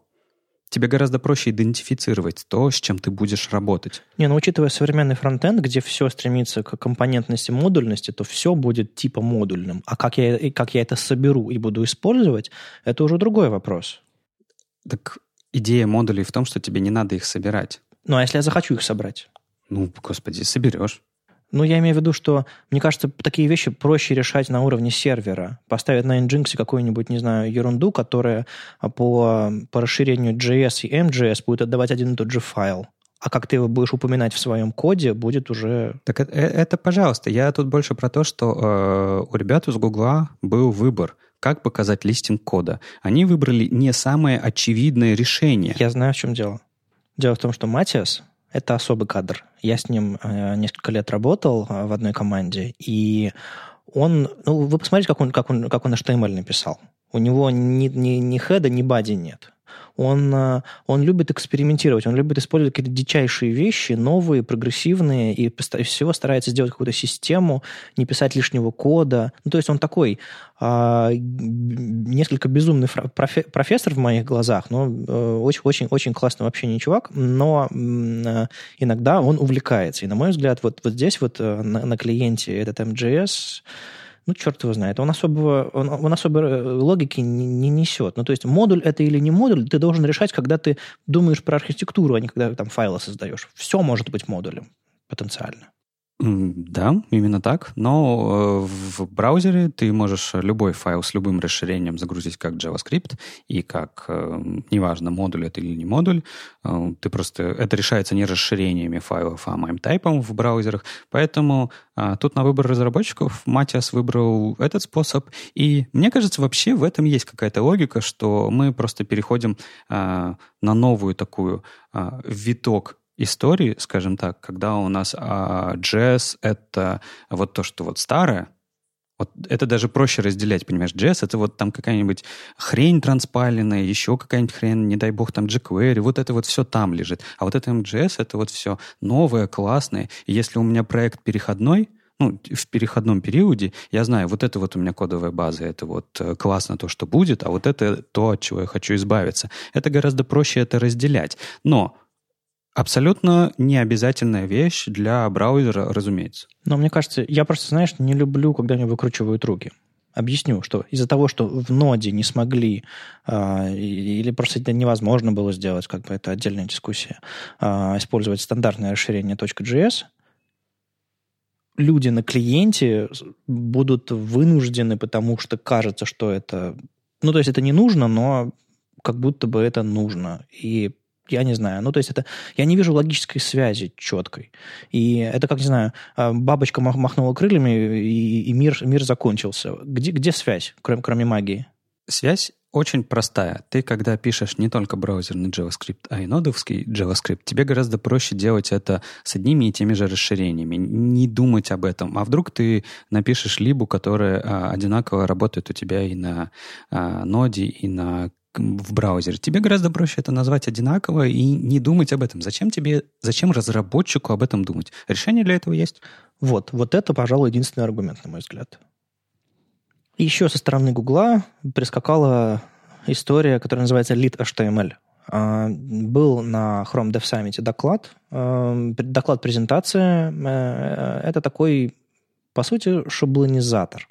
Тебе гораздо проще идентифицировать то, с чем ты будешь работать. Не, ну учитывая современный фронтенд, где все стремится к компонентности, модульности, то все будет типа модульным. А как я, как я это соберу и буду использовать, это уже другой вопрос. Так идея модулей в том, что тебе не надо их собирать. Ну, а если я захочу их собрать? Ну, господи, соберешь. Ну, я имею в виду, что, мне кажется, такие вещи проще решать на уровне сервера. Поставить на Nginx какую-нибудь, не знаю, ерунду, которая по, по расширению JS и MJS будет отдавать один и тот же файл. А как ты его будешь упоминать в своем коде, будет уже... Так это, это пожалуйста. Я тут больше про то, что э, у ребят из Гугла был выбор как показать листинг кода. Они выбрали не самое очевидное решение. Я знаю, в чем дело. Дело в том, что Матиас — это особый кадр. Я с ним э, несколько лет работал э, в одной команде, и он... Ну, вы посмотрите, как он, как он, как он HTML написал. У него ни, ни, ни хеда, ни бади нет он, э, он любит экспериментировать, он любит использовать какие-то дичайшие вещи, новые, прогрессивные, и всего старается сделать какую-то систему, не писать лишнего кода. Ну, то есть он такой а, несколько безумный профессор в моих глазах, но очень-очень э, классный вообще не чувак, но э, иногда он увлекается. И, на мой взгляд, вот, вот здесь вот на, на клиенте этот MJS ну, черт его знает. Он особого, он, он особой э, логики не, не несет. Ну, то есть модуль это или не модуль, ты должен решать, когда ты думаешь про архитектуру, а не когда там файлы создаешь. Все может быть модулем потенциально. Да, именно так. Но э, в браузере ты можешь любой файл с любым расширением загрузить как JavaScript, и как, э, неважно, модуль это или не модуль, э, ты просто... Это решается не расширениями файлов, а MIME-тайпом в браузерах. Поэтому тут на выбор разработчиков Матиас выбрал этот способ. И мне кажется, вообще в этом есть какая-то логика, что мы просто переходим на новую такую виток истории, скажем так, когда у нас а, джаз — это вот то, что вот старое, вот это даже проще разделять, понимаешь? Джесс — это вот там какая-нибудь хрень транспаленная, еще какая-нибудь хрень, не дай бог, там jQuery, вот это вот все там лежит. А вот это MJS — это вот все новое, классное. И если у меня проект переходной, ну, в переходном периоде, я знаю, вот это вот у меня кодовая база, это вот э, классно то, что будет, а вот это то, от чего я хочу избавиться. Это гораздо проще это разделять. Но Абсолютно необязательная вещь для браузера, разумеется. Но мне кажется, я просто, знаешь, не люблю, когда мне выкручивают руки. Объясню, что из-за того, что в ноде не смогли, э, или просто это невозможно было сделать, как бы это отдельная дискуссия, э, использовать стандартное расширение .js, люди на клиенте будут вынуждены, потому что кажется, что это... Ну, то есть это не нужно, но как будто бы это нужно. И я не знаю. Ну, то есть это... Я не вижу логической связи четкой. И это, как, не знаю, а, бабочка махнула крыльями, и, и мир, мир закончился. Где, где связь, кроме, кроме магии? Связь очень простая. Ты, когда пишешь не только браузерный JavaScript, а и нодовский JavaScript, тебе гораздо проще делать это с одними и теми же расширениями, не думать об этом. А вдруг ты напишешь либу, которая а, одинаково работает у тебя и на а, ноде, и на в браузере. Тебе гораздо проще это назвать одинаково и не думать об этом. Зачем тебе, зачем разработчику об этом думать? Решение для этого есть. Вот, вот это, пожалуй, единственный аргумент, на мой взгляд. Еще со стороны Гугла прискакала история, которая называется Lead HTML. А, был на Chrome Dev Summit доклад, а, доклад-презентация. Э, это такой, по сути, шаблонизатор.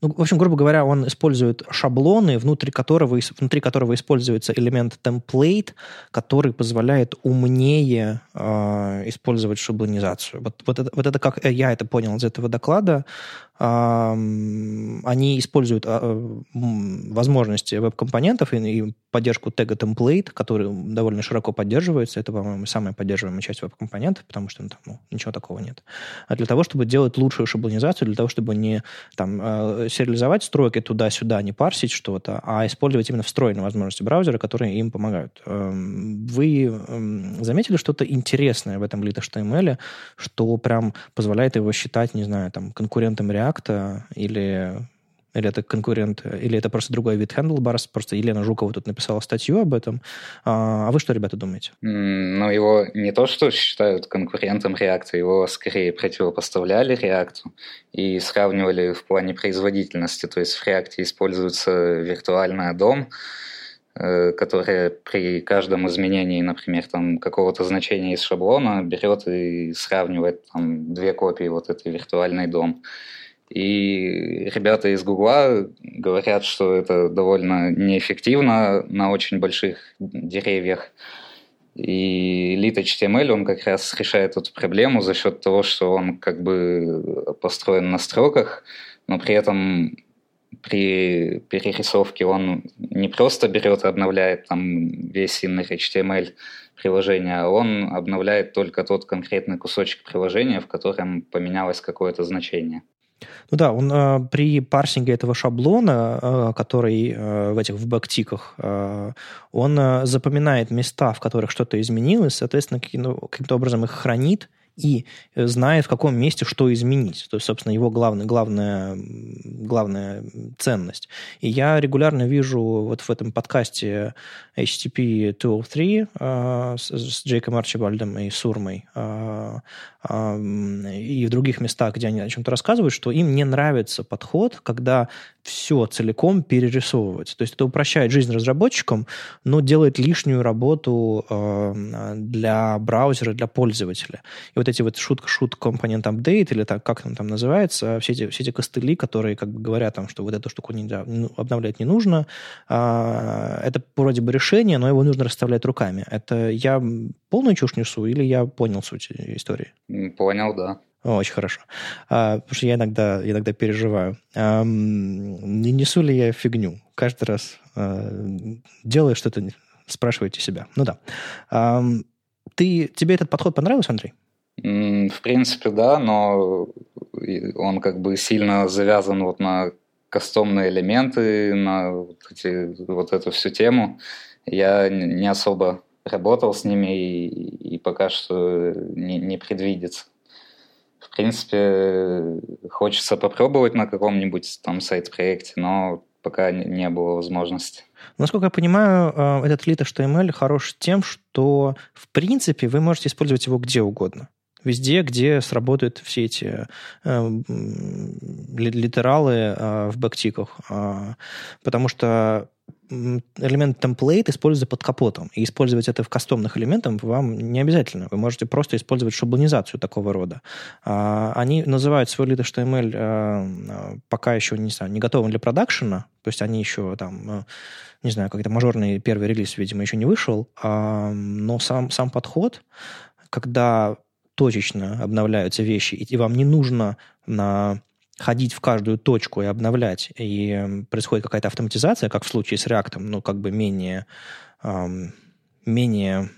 Ну, в общем, грубо говоря, он использует шаблоны, внутри которого, внутри которого используется элемент template, который позволяет умнее э, использовать шаблонизацию. Вот, вот, это, вот это как я это понял из этого доклада они используют а, возможности веб-компонентов и поддержку тега template, который довольно широко поддерживается. Это, по-моему, самая поддерживаемая часть веб-компонентов, потому что ну, там, ну, ничего такого нет. А для того, чтобы делать лучшую шаблонизацию, для того, чтобы не там, а, сериализовать строки туда-сюда, не парсить что-то, а использовать именно встроенные возможности браузера, которые им помогают. Вы заметили что-то интересное в этом lit.html, что прям позволяет его считать, не знаю, там, конкурентом React, React или или это конкурент, или это просто другой вид Handlebars, просто Елена Жукова тут написала статью об этом. А, а вы что, ребята, думаете? Ну, его не то, что считают конкурентом React, его скорее противопоставляли React и сравнивали в плане производительности. То есть в React используется виртуальный дом, э, которая при каждом изменении, например, там какого-то значения из шаблона берет и сравнивает там две копии вот этой виртуальной дом. И ребята из Гугла говорят, что это довольно неэффективно на очень больших деревьях. И Lit HTML, он как раз решает эту проблему за счет того, что он как бы построен на строках, но при этом при перерисовке он не просто берет и обновляет там весь inner HTML приложения, а он обновляет только тот конкретный кусочек приложения, в котором поменялось какое-то значение. Ну да, он э, при парсинге этого шаблона, э, который э, в этих в бэктиках, э, он э, запоминает места, в которых что-то изменилось, соответственно, каким-то, каким-то образом их хранит, и э, знает, в каком месте что изменить. То есть, собственно, его главная, главная, главная ценность. И я регулярно вижу вот в этом подкасте HTTP 203 э, с, с Джейком Арчибальдом и Сурмой э, э, и в других местах, где они о чем-то рассказывают, что им не нравится подход, когда все целиком перерисовывать. То есть это упрощает жизнь разработчикам, но делает лишнюю работу э, для браузера, для пользователя. И вот эти вот шутка шут компонент апдейт или так, как он там называется, все эти, все эти костыли, которые как бы говорят там, что вот эту штуку нельзя, ну, обновлять не нужно, э, это вроде бы решение, но его нужно расставлять руками. Это я полную чушь несу или я понял суть истории? Понял, да. Очень хорошо. А, потому что я иногда, иногда переживаю. А, не несу ли я фигню? Каждый раз а, делаю что-то, спрашиваете себя. Ну да. А, ты, тебе этот подход понравился, Андрей? В принципе, да, но он как бы сильно завязан вот на кастомные элементы, на вот, эти, вот эту всю тему. Я не особо работал с ними и, и пока что не, не предвидится в принципе, хочется попробовать на каком-нибудь там сайт-проекте, но пока не было возможности. Насколько я понимаю, э, этот Lit HTML хорош тем, что, в принципе, вы можете использовать его где угодно. Везде, где сработают все эти э, литералы э, в бэктиках. Э, потому что элемент template используется под капотом. И использовать это в кастомных элементах вам не обязательно. Вы можете просто использовать шаблонизацию такого рода. А, они называют свой lead HTML а, пока еще не, знаю, не готовым для продакшена, то есть они еще там, не знаю, какой-то мажорный первый релиз, видимо, еще не вышел, но сам, сам подход, когда точечно обновляются вещи, и вам не нужно на ходить в каждую точку и обновлять, и происходит какая-то автоматизация, как в случае с React, ну, как бы менее, эм, менее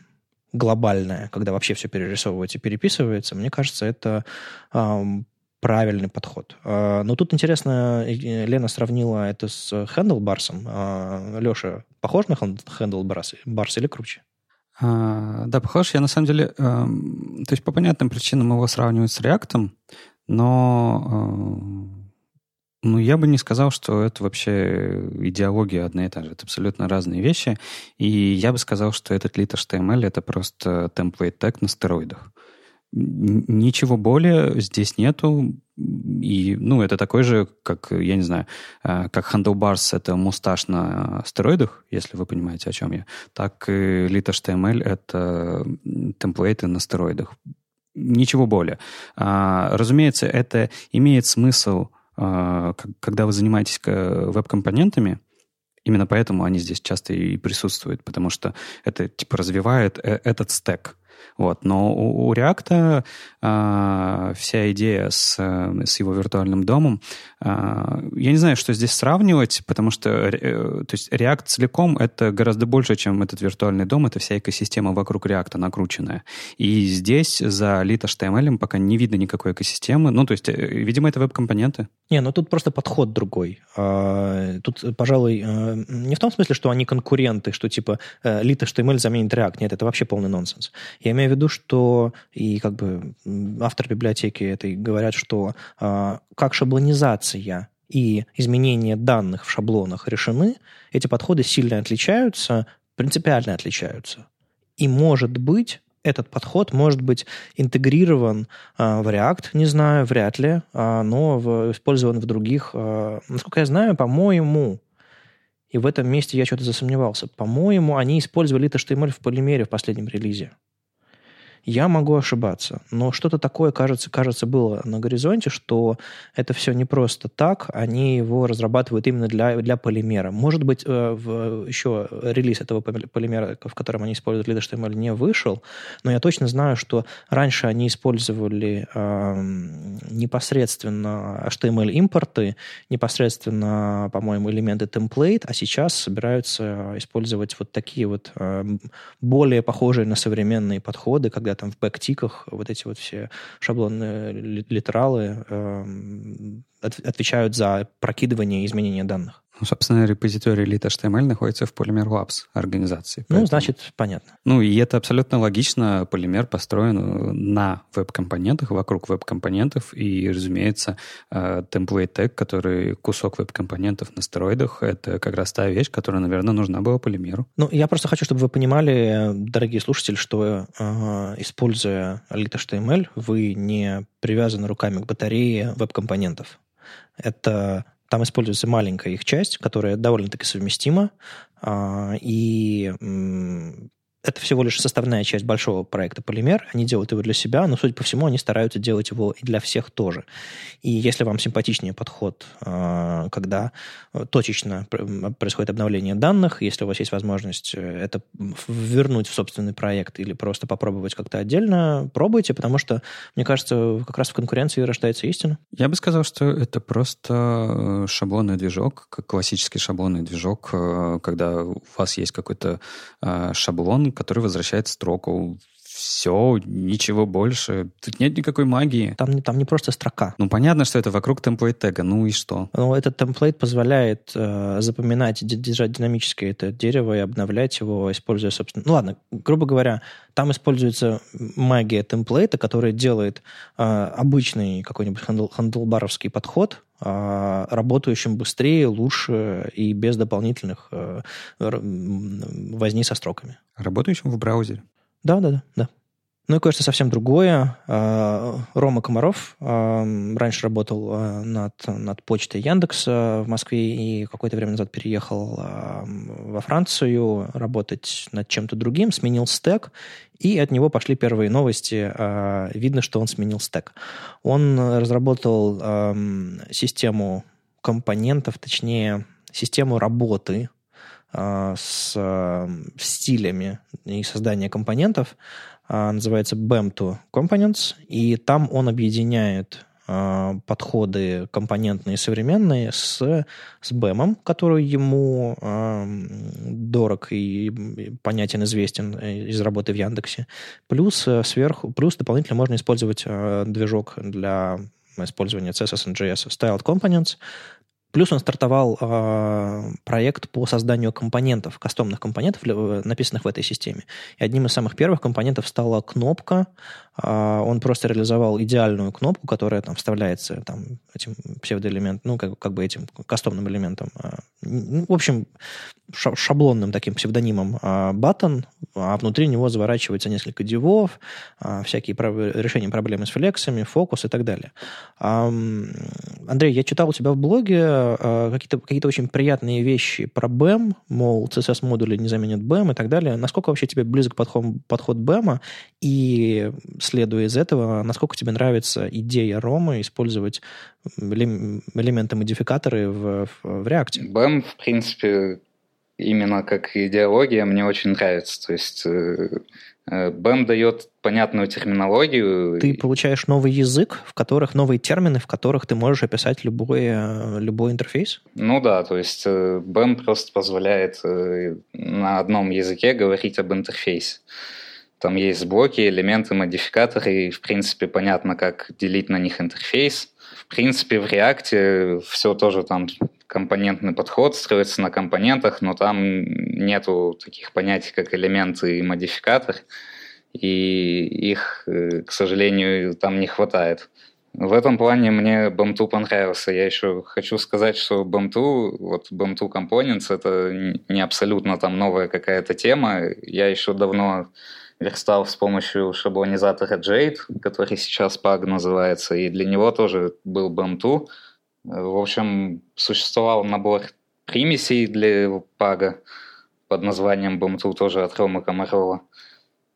глобальная, когда вообще все перерисовывается и переписывается, мне кажется, это эм, правильный подход. Э, но тут интересно, Лена сравнила это с Handlebars. Э, Леша, похож на Handlebars или круче? А, да, похож. Я на самом деле, э, то есть по понятным причинам его сравнивают с React, но э, ну, я бы не сказал, что это вообще идеология одна и та же. Это абсолютно разные вещи. И я бы сказал, что этот лит HTML — это просто template tag на стероидах. Ничего более здесь нету. И, ну, это такой же, как, я не знаю, э, как Handlebars — это мусташ на стероидах, если вы понимаете, о чем я, так и lit HTML — это темплейты на стероидах ничего более. А, разумеется, это имеет смысл, а, когда вы занимаетесь веб-компонентами, именно поэтому они здесь часто и присутствуют, потому что это типа развивает э, этот стек. Вот. Но у, у React а, вся идея с, с его виртуальным домом, а, я не знаю, что здесь сравнивать, потому что э, то есть React целиком это гораздо больше, чем этот виртуальный дом, это вся экосистема вокруг React накрученная. И здесь за lit HTML пока не видно никакой экосистемы. Ну, то есть, э, видимо, это веб-компоненты. Не, ну тут просто подход другой. А, тут, пожалуй, э, не в том смысле, что они конкуренты, что типа lit HTML заменит React. Нет, это вообще полный нонсенс. Я имею в виду, что и как бы автор библиотеки этой говорят, что э, как шаблонизация и изменение данных в шаблонах решены, эти подходы сильно отличаются, принципиально отличаются. И может быть, этот подход может быть интегрирован э, в React, не знаю, вряд ли, э, но в, использован в других. Э, насколько я знаю, по-моему, и в этом месте я что-то засомневался, по-моему, они использовали HTML в полимере в последнем релизе. Я могу ошибаться, но что-то такое, кажется, кажется, было на горизонте, что это все не просто так, они его разрабатывают именно для, для полимера. Может быть, э, в, еще релиз этого полимера, в котором они используют Lead HTML, не вышел, но я точно знаю, что раньше они использовали э, непосредственно HTML-импорты, непосредственно, по-моему, элементы template, а сейчас собираются использовать вот такие вот э, более похожие на современные подходы, когда там в бэктиках вот эти вот все шаблонные литералы э, отвечают за прокидывание и изменение данных. Ну, собственно, репозиторий lit.html находится в Polymer Labs организации. Ну, поэтому... Ну, значит, понятно. Ну, и это абсолютно логично. Polymer построен на веб-компонентах, вокруг веб-компонентов, и, разумеется, э, template tag, который кусок веб-компонентов на стероидах, это как раз та вещь, которая, наверное, нужна была Polymer. Ну, я просто хочу, чтобы вы понимали, дорогие слушатели, что, э, используя lit.html, вы не привязаны руками к батарее веб-компонентов. Это там используется маленькая их часть, которая довольно-таки совместима, а, и это всего лишь составная часть большого проекта «Полимер». Они делают его для себя, но, судя по всему, они стараются делать его и для всех тоже. И если вам симпатичнее подход, а, когда точечно происходит обновление данных, если у вас есть возможность э, это вернуть в собственный проект или просто попробовать как-то отдельно, пробуйте, потому что, мне кажется, как раз в конкуренции рождается истина. Я бы сказал, что это просто э, шаблонный движок, классический шаблонный движок, э, когда у вас есть какой-то шаблон, который возвращает строку. Все, ничего больше. Тут нет никакой магии. Там, там не просто строка. Ну, понятно, что это вокруг template тега. Ну и что? Ну, этот template позволяет э, запоминать, держать динамическое это дерево и обновлять его, используя, собственно... Ну, ладно, грубо говоря, там используется магия template а, которая делает э, обычный какой-нибудь хандл, handlebar овский подход э, работающим быстрее, лучше и без дополнительных э, возни со строками. Работающим в браузере. Да, да, да, да. Ну и кое-что совсем другое. А, Рома Комаров а, раньше работал а, над, над почтой Яндекса в Москве и какое-то время назад переехал во Францию работать над чем-то другим, сменил стек, и от него пошли первые новости. Видно, что он сменил стек. Он разработал систему компонентов, точнее, систему работы с стилями и создания компонентов, а, называется BEM2 Components, и там он объединяет а, подходы компонентные современные с, с BEM, который ему э, дорог и понятен, известен э, из работы в Яндексе. Плюс э, сверху, плюс дополнительно можно использовать э, движок для использования CSS and JS Styled Components, Плюс он стартовал э, проект по созданию компонентов, кастомных компонентов, написанных в этой системе. И одним из самых первых компонентов стала кнопка. Э, он просто реализовал идеальную кнопку, которая там вставляется там, этим псевдоэлементом, ну, как, как бы этим кастомным элементом. Э, в общем, шаблонным таким псевдонимом э, button, а внутри него заворачивается несколько дивов, всякие решения проблемы с флексами, фокус и так далее. Андрей, я читал у тебя в блоге какие-то какие очень приятные вещи про BEM, мол, CSS-модули не заменят BEM и так далее. Насколько вообще тебе близок подход, подход BEM, и, следуя из этого, насколько тебе нравится идея Рома использовать элементы-модификаторы в, в, в React? BEM, в принципе, именно как идеология мне очень нравится. То есть э, BEM э, дает понятную терминологию. Ты получаешь новый язык, в которых новые термины, в которых ты можешь описать любой, э, любой интерфейс? Ну да, то есть BEM просто позволяет на одном языке говорить об интерфейсе. Там есть блоки, элементы, модификаторы, и в принципе понятно, как делить на них интерфейс. В принципе, в React все тоже там компонентный подход строится на компонентах, но там нету таких понятий, как элементы и модификатор, и их, э, к сожалению, там не хватает. В этом плане мне BAM2 понравился. Я еще хочу сказать, что BAM2, вот BAM2 Components, это не абсолютно там новая какая-то тема. Я еще давно верстал с помощью шаблонизатора Jade, который сейчас PAG называется, и для него тоже был BAM2. В общем, существовал набор примесей для пага под названием Бомту, тоже от Рома Комарова.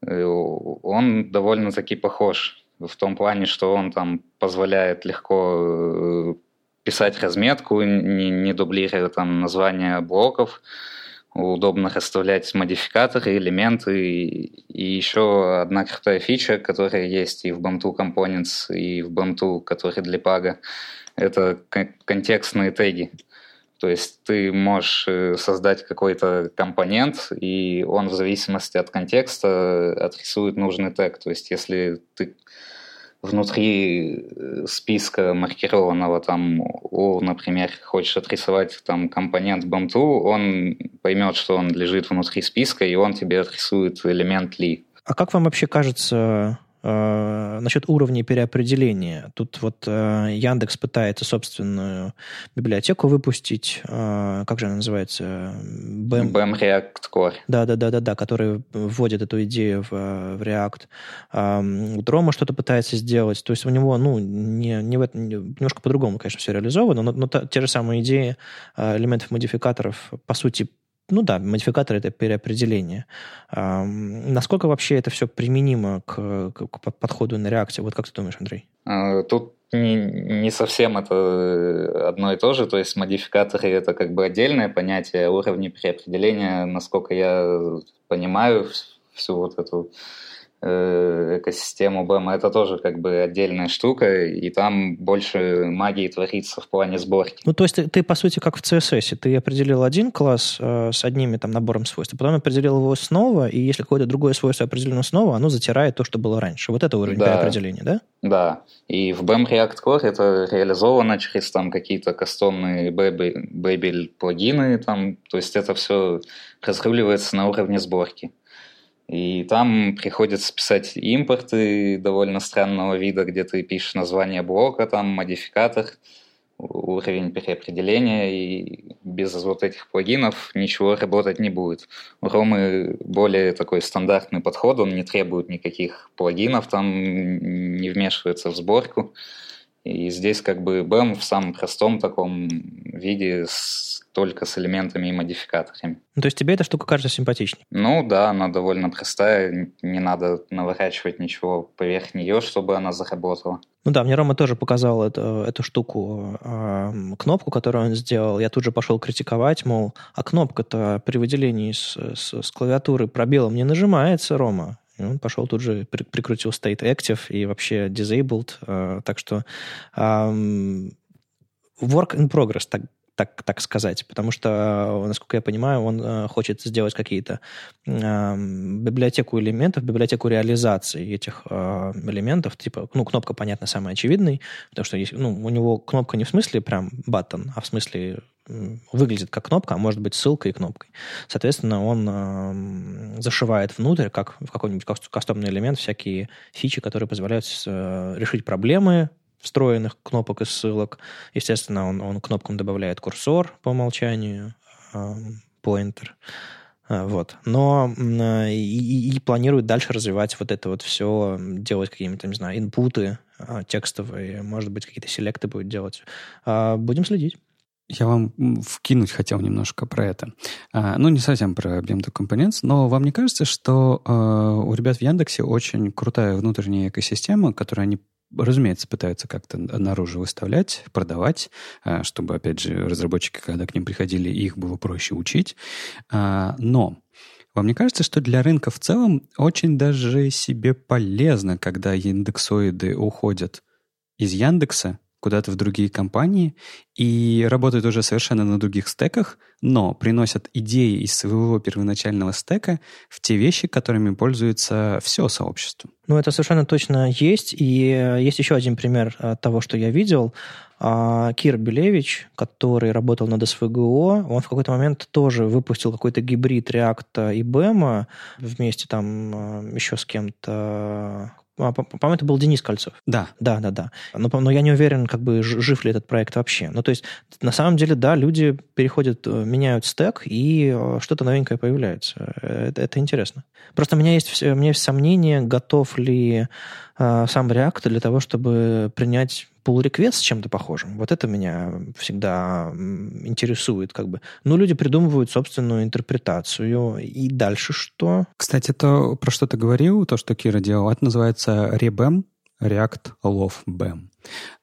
Он довольно-таки похож в том плане, что он там позволяет легко э, писать разметку, не, не дублируя там названия блоков, удобно расставлять модификаторы, элементы. И, еще одна крутая фича, которая есть и в BAM2 Components, и в BAM2, который для пага, это контекстные теги. То есть ты можешь э, создать какой-то компонент, и он в зависимости от контекста отрисует нужный тег. То есть если ты внутри э, списка маркированного там у, например, хочешь отрисовать там компонент BAM2, он поймет, что он лежит внутри списка, и он тебе отрисует элемент ли. А как вам вообще кажется, Э, насчет уровней переопределения. Тут вот э, Яндекс пытается собственную библиотеку выпустить. Э, как же она называется? BAM, BAM React Core. Да, да, да, да, да, который вводит эту идею в, в React. Э, Рома что-то пытается сделать. То есть у него, ну, не, не в этом, немножко по-другому, конечно, все реализовано, но, но та, те же самые идеи э, элементов модификаторов, по сути, ну да, модификатор это переопределение. Насколько вообще это все применимо к, к подходу на реакцию? Вот как ты думаешь, Андрей? А, тут не, не совсем это одно и то же, то есть модификаторы это как бы отдельное понятие, уровни переопределения, насколько я понимаю всю вот эту Э, экосистему BEM, это тоже как бы отдельная штука, и там больше магии творится в плане сборки. Ну, то есть ты, ты по сути, как в CSS, ты определил один класс э, с одними там набором свойств, а потом определил его снова, и если какое-то другое свойство определено снова, оно затирает то, что было раньше. Вот это уровень да. переопределения, да? Да, и в BEM React Core это реализовано через там какие-то кастомные Babel плагины, там, то есть это все разруливается на уровне сборки. И там приходится писать импорты довольно странного вида, где ты пишешь название блока, там модификатор, уровень переопределения, и без вот этих плагинов ничего работать не будет. У Ромы более такой стандартный подход, он не требует никаких плагинов, там не вмешивается в сборку. И здесь как бы BEM в самом простом таком виде с, только с элементами и модификаторами. Ну, то есть тебе эта штука кажется симпатичней? Ну да, она довольно простая, не надо наворачивать ничего поверх нее, чтобы она заработала. Ну да, мне Рома тоже показал эту, эту штуку, э, кнопку, которую он сделал. Я тут же пошел критиковать, мол, а кнопка-то при выделении с, с, с клавиатуры пробелом не нажимается, Рома. Он пошел тут же, при, прикрутил state active и вообще disabled. Э, так что э, work in progress, так, так, так сказать, потому что, насколько я понимаю, он э, хочет сделать какие-то э, библиотеку элементов, библиотеку реализации этих э, элементов, типа, ну, кнопка, понятно, самый очевидный, потому что есть, ну, у него кнопка не в смысле прям button, а в смысле выглядит как кнопка, а может быть ссылкой и кнопкой. Соответственно, он э, зашивает внутрь, как в какой-нибудь кастомный элемент, всякие фичи, которые позволяют э, решить проблемы встроенных кнопок и ссылок. Естественно, он, он кнопкам добавляет курсор по умолчанию. Э, вот. Но э, и, и планирует дальше развивать вот это вот все, делать какие-нибудь, не знаю, инпуты э, текстовые, может быть, какие-то селекты будет делать. Будем следить. Я вам вкинуть хотел немножко про это. А, ну, не совсем про BMD Components, но вам не кажется, что у ребят в Яндексе очень крутая внутренняя экосистема, которую они разумеется, пытаются как-то наружу выставлять, продавать, а, чтобы, опять же, разработчики, когда к ним приходили, их было проще учить. А, но вам не кажется, что для рынка в целом очень даже себе полезно, когда индексоиды уходят из Яндекса куда-то в другие компании и работают уже совершенно на других стеках, но приносят идеи из своего первоначального стека в те вещи, которыми пользуется все сообщество. Ну, это совершенно точно есть. И э, есть еще один пример э, того, что я видел. А, Кир Белевич, который работал над СВГО, он в какой-то момент тоже выпустил какой-то гибрид React и BEM вместе там э, еще с кем-то по-моему, это был Денис Кольцов. Да. Да, да, да. Но, но я не уверен, как бы жив ли этот проект вообще. Ну, то есть, на самом деле, да, люди переходят, э, меняют стек, и э, что-то новенькое появляется. Это, это интересно. Просто у меня есть, у меня есть сомнение, готов ли э, сам React для того, чтобы принять pull request с чем-то похожим. Вот это меня всегда интересует. Как бы. Ну, люди придумывают собственную интерпретацию. И дальше что? Кстати, то, про что ты говорил, то, что Кира делал, это называется ReBEM, React Love BEM.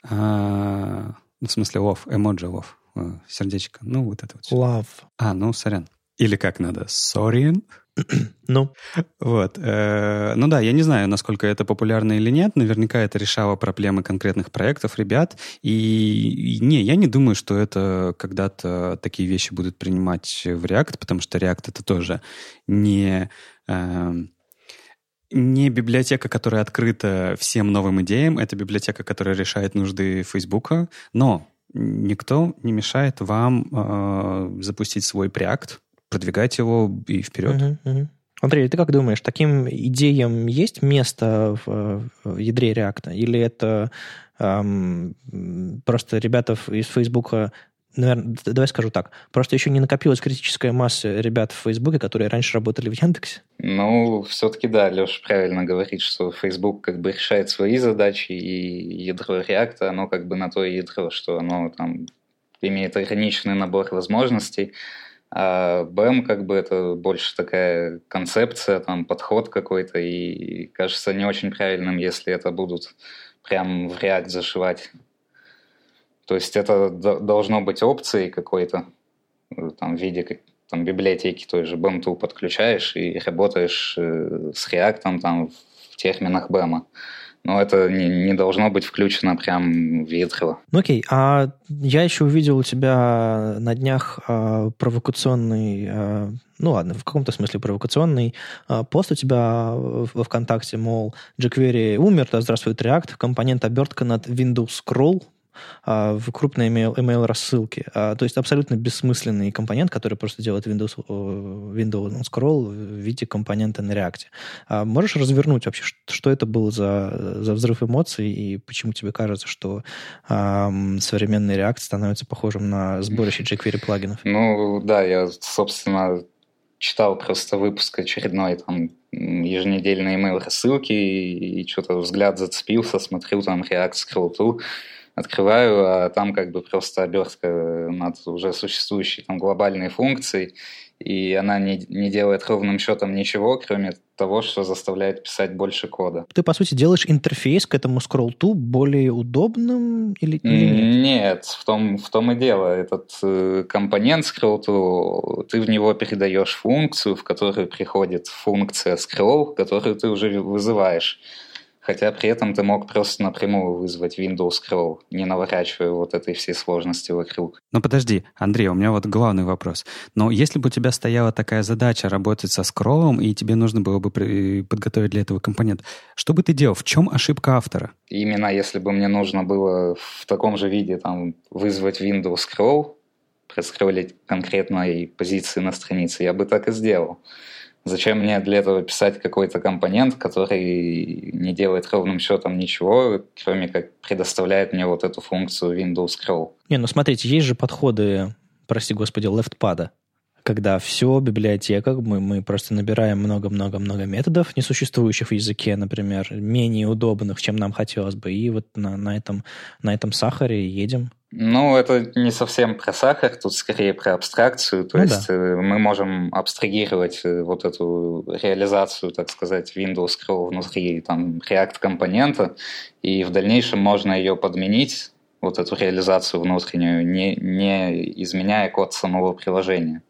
А, в смысле love, emoji love, э, сердечко. Ну, вот это вот. Love. А, ну, сорян. Или как надо? Sorry. Ну. Вот. Э, ну да, я не знаю, насколько это популярно или нет. Наверняка это решало проблемы конкретных проектов ребят. И, не, я не думаю, что это когда-то такие вещи будут принимать в React, потому что React это тоже не эм, не библиотека, которая открыта всем новым идеям, это библиотека, которая решает нужды Фейсбука, но никто не мешает вам э, запустить свой Preact, продвигать его и вперед. Uh-huh, uh-huh. Андрей, ты как думаешь, таким идеям есть место в, в ядре React? Или это эм, просто ребята из Фейсбука наверное, давай скажу так, просто еще не накопилась критическая масса ребят в Фейсбуке, которые раньше работали в Яндексе? Ну, все-таки да, Леша правильно говорит, что Facebook как бы решает свои задачи, и ядро React, оно как бы на то ядро, что оно там имеет ограниченный набор возможностей, а BEM как бы это больше такая концепция, там подход какой-то, и кажется не очень правильным, если это будут прям в React зашивать. То есть это должно быть опцией какой-то, там, в виде там, библиотеки той же BEM ты подключаешь и работаешь э, с React там, в терминах BEM но это не, не должно быть включено прям в ядро. Ну окей, а я еще увидел у тебя на днях э, провокационный, э, ну ладно, в каком-то смысле провокационный э, пост у тебя во ВКонтакте, мол, jQuery умер, да здравствует React, компонент обертка над Windows Scroll, в крупной email, email рассылке. А, то есть абсолютно бессмысленный компонент, который просто делает Windows, Windows on Scroll в виде компонента на React. А можешь развернуть вообще, что это было за, за взрыв эмоций и почему тебе кажется, что а, современный React становится похожим на сборище jQuery плагинов? Ну, да, я, собственно, читал просто выпуск очередной там еженедельные email рассылки и, и что-то взгляд зацепился, смотрю там React Scroll to, открываю, а там как бы просто обертка над уже существующей там глобальной функцией, и она не, не делает ровным счетом ничего, кроме того, что заставляет писать больше кода. Ты, по сути, делаешь интерфейс к этому scroll более удобным или, или нет? Нет, в том, в том и дело. Этот э, компонент scroll ты в него передаешь функцию, в которую приходит функция scroll, которую ты уже вызываешь хотя при этом ты мог просто напрямую вызвать Windows Scroll, не наворачивая вот этой всей сложности вокруг. Ну подожди, Андрей, у меня вот главный вопрос. Но если бы у тебя стояла такая задача работать со скроллом, и тебе нужно было бы подготовить для этого компонент, что бы ты делал? В чем ошибка автора? Именно если бы мне нужно было в таком же виде там, вызвать Windows Scroll, проскроллить конкретной позиции на странице, я бы так и сделал. Зачем мне для этого писать какой-то компонент, который не делает ровным счетом ничего, кроме как предоставляет мне вот эту функцию Windows Scroll? Не, ну смотрите, есть же подходы, прости господи, leftpad, когда все библиотека, мы, мы просто набираем много-много-много методов, несуществующих в языке, например, менее удобных, чем нам хотелось бы, и вот на, на, этом, на этом сахаре едем. Ну, это не совсем про сахар, тут скорее про абстракцию. То ну, есть да. Э, мы можем абстрагировать э, вот эту реализацию, так сказать, Windows Scroll внутри там, React компонента, и в дальнейшем можно ее подменить, вот эту реализацию внутреннюю, не, не изменяя код самого приложения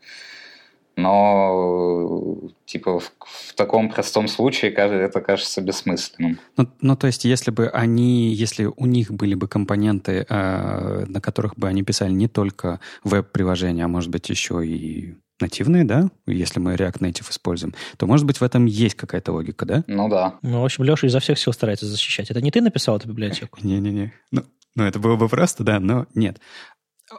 но типа в, в таком простом случае это кажется бессмысленным. Ну, ну, то есть, если бы они, если у них были бы компоненты, э, на которых бы они писали не только веб-приложения, а может быть еще и нативные, да, если мы React Native используем, то, может быть, в этом есть какая-то логика, да? Ну да. Ну, в общем, Леша изо всех сил старается защищать. Это не ты написал эту библиотеку? Не-не-не. Ну, ну, это было бы просто, да, но нет.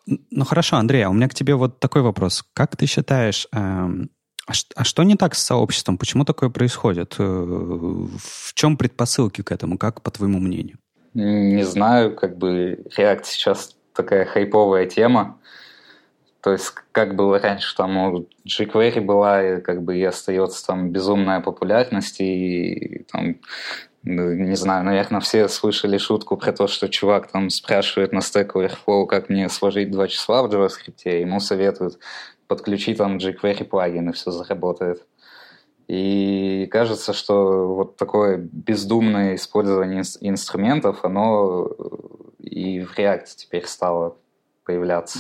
Ну хорошо, Андрей, а у меня к тебе вот такой вопрос. Как ты считаешь, эм, а, а что не так с сообществом? Почему такое происходит? Э, в чем предпосылки к этому, как по твоему мнению? Не знаю, как бы React сейчас такая хайповая тема. То есть, как было раньше, там у jQuery была, как бы и остается там безумная популярность, и там не знаю, наверное, все слышали шутку про то, что чувак там спрашивает на Stack Overflow, как мне сложить два числа в JavaScript, и ему советуют подключить там jQuery плагин, и все заработает. И кажется, что вот такое бездумное использование инструментов, оно и в React теперь стало появляться.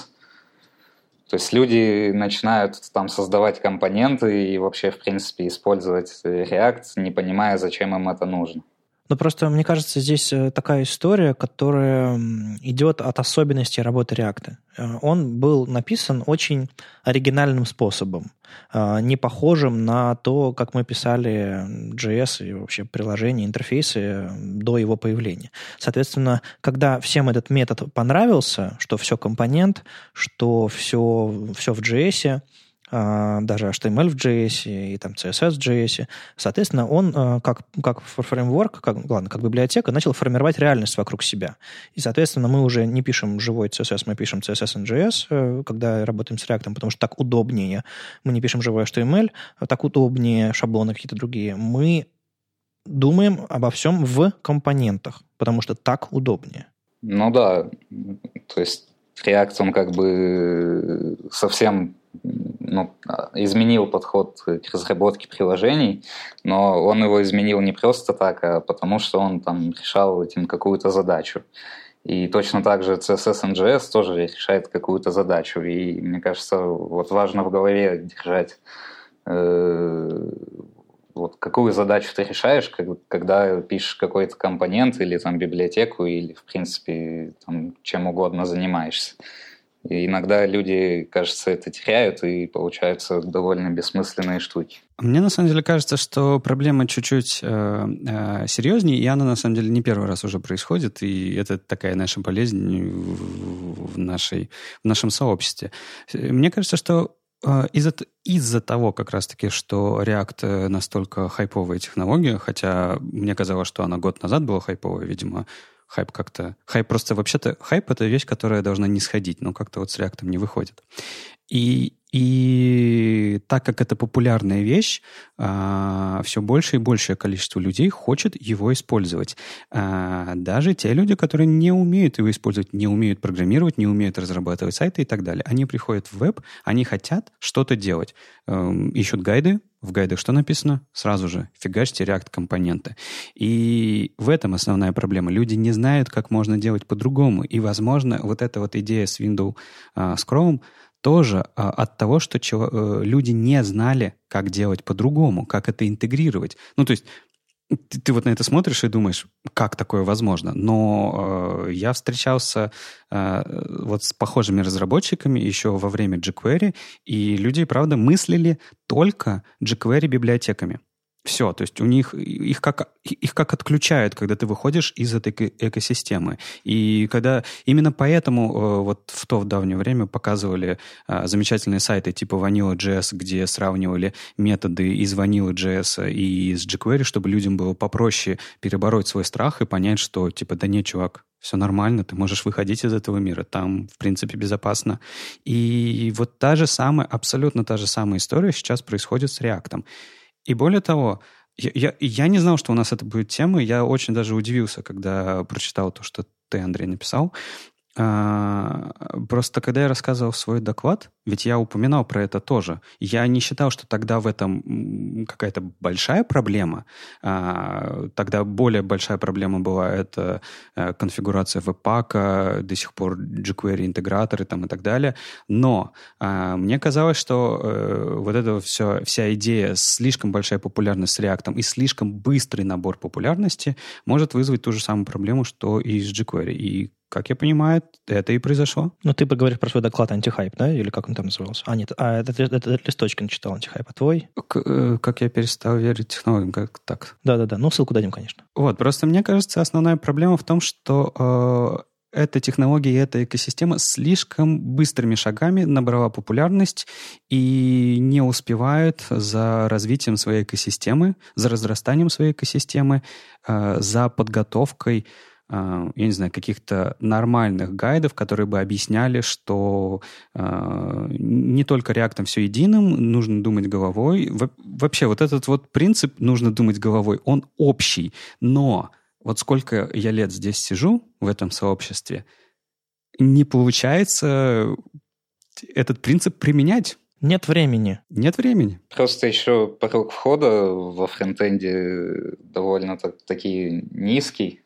То есть люди начинают там создавать компоненты и вообще, в принципе, использовать React, не понимая, зачем им это нужно. Но просто, мне кажется, здесь э, такая история, которая идет от особенностей работы React. Э, он был написан очень оригинальным способом, э, не похожим на то, как мы писали JS и вообще приложения, интерфейсы до его появления. Соответственно, когда всем этот метод понравился, что все компонент, что все, все в JS, даже HTML в JS и там CSS в JS. Соответственно, он а, как, как фреймворк, как, ладно, как библиотека, начал формировать реальность вокруг себя. И, соответственно, мы уже не пишем живой CSS, мы пишем CSS и JS, э, когда работаем с React, потому что так удобнее. Мы не пишем живой HTML, так удобнее, шаблоны какие-то другие. Мы думаем обо всем в компонентах, потому что так удобнее. Ну да, то есть React, он как бы совсем ну, изменил подход к разработке приложений, но он его изменил не просто так, а потому что он там решал этим какую-то задачу. И точно так же CSS NGS тоже решает какую-то задачу. И мне кажется, вот важно в голове держать, э, вот какую задачу ты решаешь, когда пишешь какой-то компонент или там библиотеку, или в принципе там, чем угодно занимаешься. И иногда люди, кажется, это теряют, и получаются довольно бессмысленные штуки. Мне на самом деле кажется, что проблема чуть-чуть э, э, серьезнее, и она на самом деле не первый раз уже происходит, и это такая наша болезнь в, нашей, в нашем сообществе. Мне кажется, что э, из-за из того как раз-таки, что React настолько хайповая технология, хотя мне казалось, что она год назад была хайповая, видимо, хайп как-то... Хайп просто вообще-то... Хайп — это вещь, которая должна не сходить, но как-то вот с реактом не выходит. И, и так как это популярная вещь, а, все больше и большее количество людей хочет его использовать. А, даже те люди, которые не умеют его использовать, не умеют программировать, не умеют разрабатывать сайты и так далее, они приходят в веб, они хотят что-то делать. Эм, ищут гайды, в гайдах что написано? Сразу же фигачьте React-компоненты. И в этом основная проблема. Люди не знают, как можно делать по-другому. И, возможно, вот эта вот идея с Windows uh, с Chrome тоже а, от того, что чего, э, люди не знали, как делать по-другому, как это интегрировать. Ну, то есть ты, ты вот на это смотришь и думаешь, как такое возможно. Но э, я встречался э, вот с похожими разработчиками еще во время jQuery, и люди, правда, мыслили только jQuery библиотеками. Все, то есть у них их как, их как отключают, когда ты выходишь из этой экосистемы. И когда именно поэтому э, вот в то в давнее время показывали э, замечательные сайты типа Vanilla.js, где сравнивали методы из Vanilla.js и из jQuery, чтобы людям было попроще перебороть свой страх и понять, что типа да не, чувак, все нормально, ты можешь выходить из этого мира, там, в принципе, безопасно. И вот та же самая, абсолютно та же самая история сейчас происходит с React. И более того, я, я, я не знал, что у нас это будет тема. Я очень даже удивился, когда прочитал то, что ты, Андрей, написал. А, просто когда я рассказывал свой доклад, ведь я упоминал про это тоже, я не считал, что тогда в этом какая-то большая проблема. А, тогда более большая проблема была это э, конфигурация веб-пака, до сих пор jQuery интеграторы там и так далее. Но а, мне казалось, что э, вот эта все, вся идея слишком большая популярность с React и слишком быстрый набор популярности может вызвать ту же самую проблему, что и с jQuery. И как я понимаю, это и произошло. Ну, ты поговоришь про свой доклад антихайп, да? Или как он там назывался? А, нет, а этот, этот, этот листочек начитал антихайп, а твой? К, э, как я перестал верить технологиям, как так? Да-да-да, ну, ссылку дадим, конечно. Вот, просто мне кажется, основная проблема в том, что э, эта технология и эта экосистема слишком быстрыми шагами набрала популярность и не успевает за развитием своей экосистемы, за разрастанием своей экосистемы, э, за подготовкой я не знаю, каких-то нормальных гайдов, которые бы объясняли, что э, не только реактом все единым, нужно думать головой. Во вообще, вот этот вот принцип «нужно думать головой», он общий. Но вот сколько я лет здесь сижу в этом сообществе, не получается этот принцип применять. Нет времени. Нет времени. Просто еще порог входа во фронтенде довольно так, такие низкий.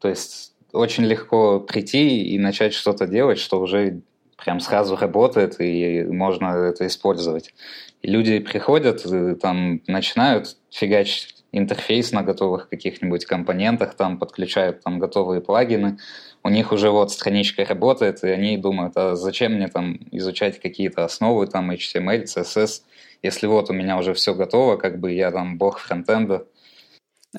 То есть очень легко прийти и начать что-то делать, что уже прям сразу работает, и можно это использовать. И люди приходят, и там начинают фигачить интерфейс на готовых каких-нибудь компонентах, там подключают там готовые плагины, у них уже вот страничка работает, и они думают, а зачем мне там изучать какие-то основы, там HTML, CSS, если вот у меня уже все готово, как бы я там бог фронтенда,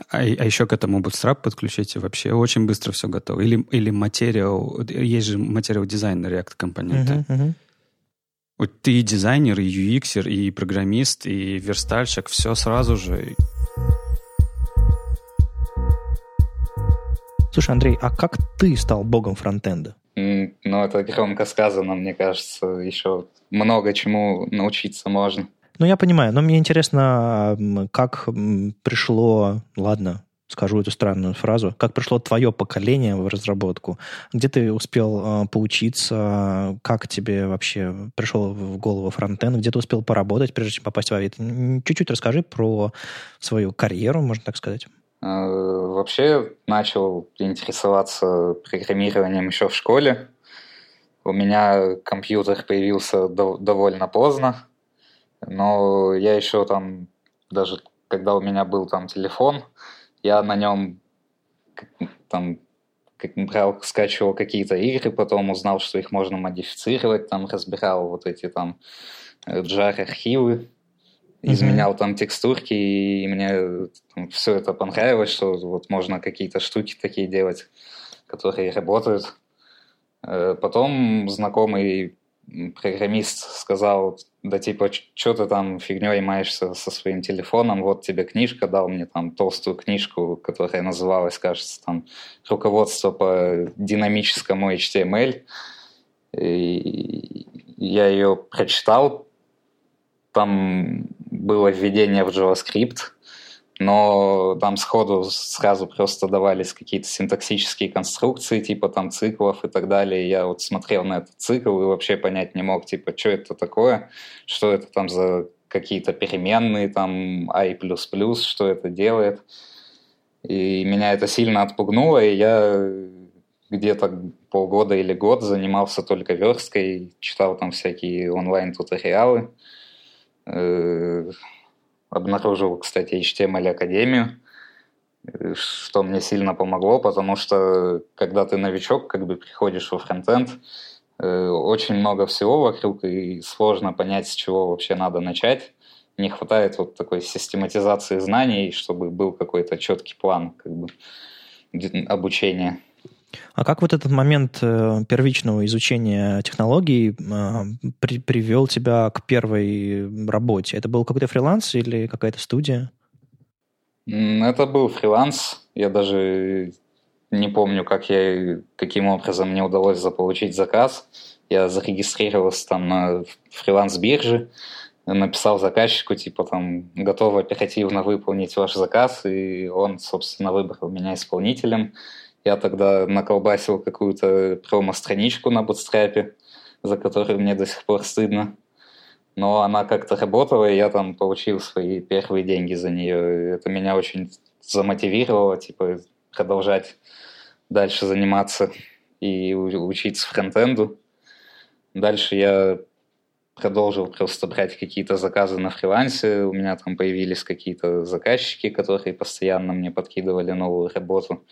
а, а еще к этому Bootstrap подключить, и вообще очень быстро все готово. Или, или материал, есть же материал дизайн на React компоненты. Uh-huh, uh-huh. Вот ты и дизайнер, и UX, и программист, и верстальщик, все сразу же. Слушай, Андрей, а как ты стал богом фронтенда? Ну, это громко сказано, мне кажется, еще много чему научиться можно. Ну, я понимаю, но мне интересно, как пришло, ладно, скажу эту странную фразу, как пришло твое поколение в разработку, где ты успел э, поучиться, как тебе вообще пришел в голову фронтенд, где ты успел поработать, прежде чем попасть в Авито. Чуть-чуть расскажи про свою карьеру, можно так сказать. А, вообще начал интересоваться программированием еще в школе. У меня компьютер появился довольно поздно, но я еще там, даже когда у меня был там телефон, я на нем там брал, скачивал какие-то игры, потом узнал, что их можно модифицировать, там разбирал вот эти там jar-архивы, изменял mm-hmm. там текстурки, и мне там, все это понравилось, что вот можно какие-то штуки такие делать, которые работают. Э, потом знакомый программист сказал, да типа, что ты там фигней маешься со своим телефоном, вот тебе книжка, дал мне там толстую книжку, которая называлась, кажется, там «Руководство по динамическому HTML». И я ее прочитал, там было введение в JavaScript, но там сходу сразу просто давались какие-то синтаксические конструкции, типа там циклов и так далее. Я вот смотрел на этот цикл и вообще понять не мог, типа, что это такое, что это там за какие-то переменные, там i++, что это делает. И меня это сильно отпугнуло, и я где-то полгода или год занимался только версткой, читал там всякие онлайн-туториалы, э, Обнаружил, кстати, HTML Академию, э, что мне сильно помогло, потому что когда ты новичок, как бы приходишь во фронтенд, э, очень много всего вокруг, и сложно понять, с чего вообще надо начать. Не хватает вот такой систематизации знаний, чтобы был какой-то четкий план как бы, обучения. А как вот этот момент э, первичного изучения технологий э, при, привел тебя к первой работе? Это был какой-то фриланс или какая-то студия? Это был фриланс. Я даже не помню, как я, каким образом мне удалось заполучить заказ. Я зарегистрировался там на фриланс-бирже, написал заказчику, типа там, готов оперативно выполнить ваш заказ, и он, собственно, выбрал меня исполнителем. Я тогда наколбасил какую-то промо-страничку на бутстрапе, за которую мне до сих пор стыдно. Но она как-то работала, и я там получил свои первые деньги за нее. Это меня очень замотивировало, типа, продолжать дальше заниматься и учиться фронтенду. Дальше я продолжил просто брать какие-то заказы на фрилансе. У меня там появились какие-то заказчики, которые постоянно мне подкидывали новую работу.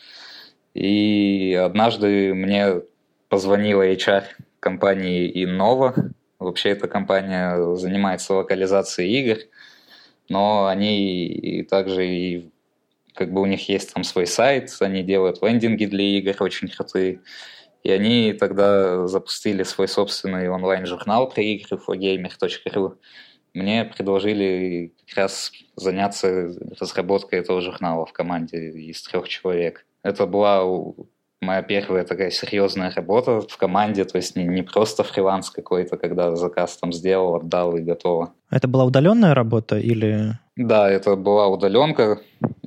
И однажды мне позвонила HR компании Innova. Вообще эта компания занимается локализацией игр, но они также и как бы у них есть там свой сайт, они делают лендинги для игр очень крутые. И они тогда запустили свой собственный онлайн-журнал про игры fogamer.ru. Мне предложили как раз заняться разработкой этого журнала в команде из трех человек. Это была моя первая такая серьезная работа в команде, то есть не, не просто фриланс какой-то, когда заказ там сделал, отдал и готово. Это была удаленная работа или... Да, это была удаленка,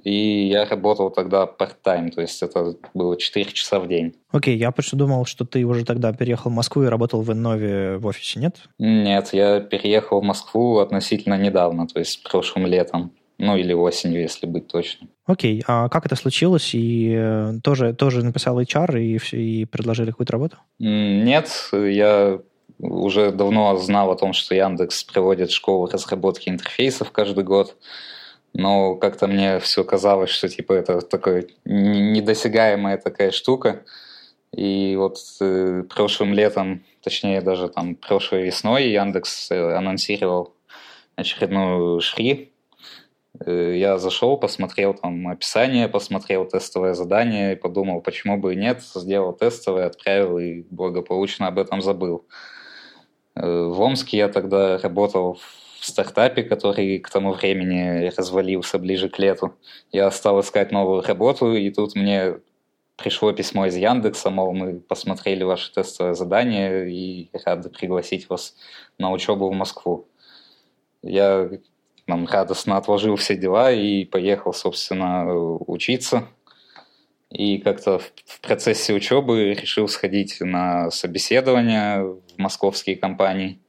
и я работал тогда part-time, то есть это было 4 часа в день. Окей, я почти думал, что ты уже тогда переехал в Москву и работал в Иннове в офисе, нет? Нет, я переехал в Москву относительно недавно, то есть прошлым летом. Ну, или осенью, если быть точным. Окей, а как это случилось? И э, тоже, тоже написал HR и, и предложили какую-то работу? Нет, я уже давно знал о том, что Яндекс проводит школу разработки интерфейсов каждый год, но как-то мне все казалось, что типа это такая недосягаемая такая штука. И вот э, прошлым летом, точнее даже там прошлой весной Яндекс э, анонсировал очередную шри я зашел, посмотрел там описание, посмотрел тестовое задание и подумал, почему бы и нет, сделал тестовое, отправил и благополучно об этом забыл. Э, в Омске я тогда работал в стартапе, который к тому времени развалился ближе к лету. Я стал искать новую работу, и тут мне пришло письмо из Яндекса, мол, мы посмотрели ваше тестовое задание и рады пригласить вас на учебу в Москву. Я нам радостно отложил все дела и поехал, собственно, учиться. И как-то в процессе учебы решил сходить на собеседование в московские компании.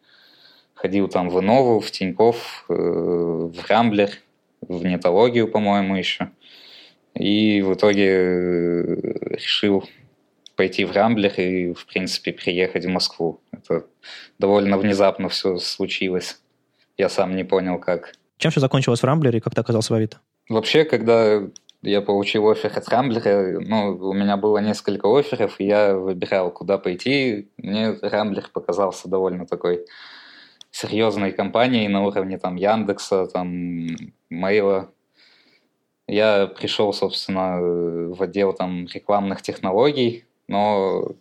Ходил там в Инову, в Тиньков, э, в Рамблер, в Нетологию, по-моему, еще. И в итоге э, решил пойти в Рамблер и, в принципе, приехать в Москву. Это довольно внезапно все случилось. Я сам не понял, как. Чем все закончилось в Рамблере и как ты оказался в Авито? Вообще, когда я получил офер от Рамблера. Ну, у меня было несколько офферов, и я выбирал, куда пойти. Мне Рамблер показался довольно такой серьезной компанией на уровне там Яндекса, там Мейла. Я пришел, собственно, в отдел там рекламных технологий, но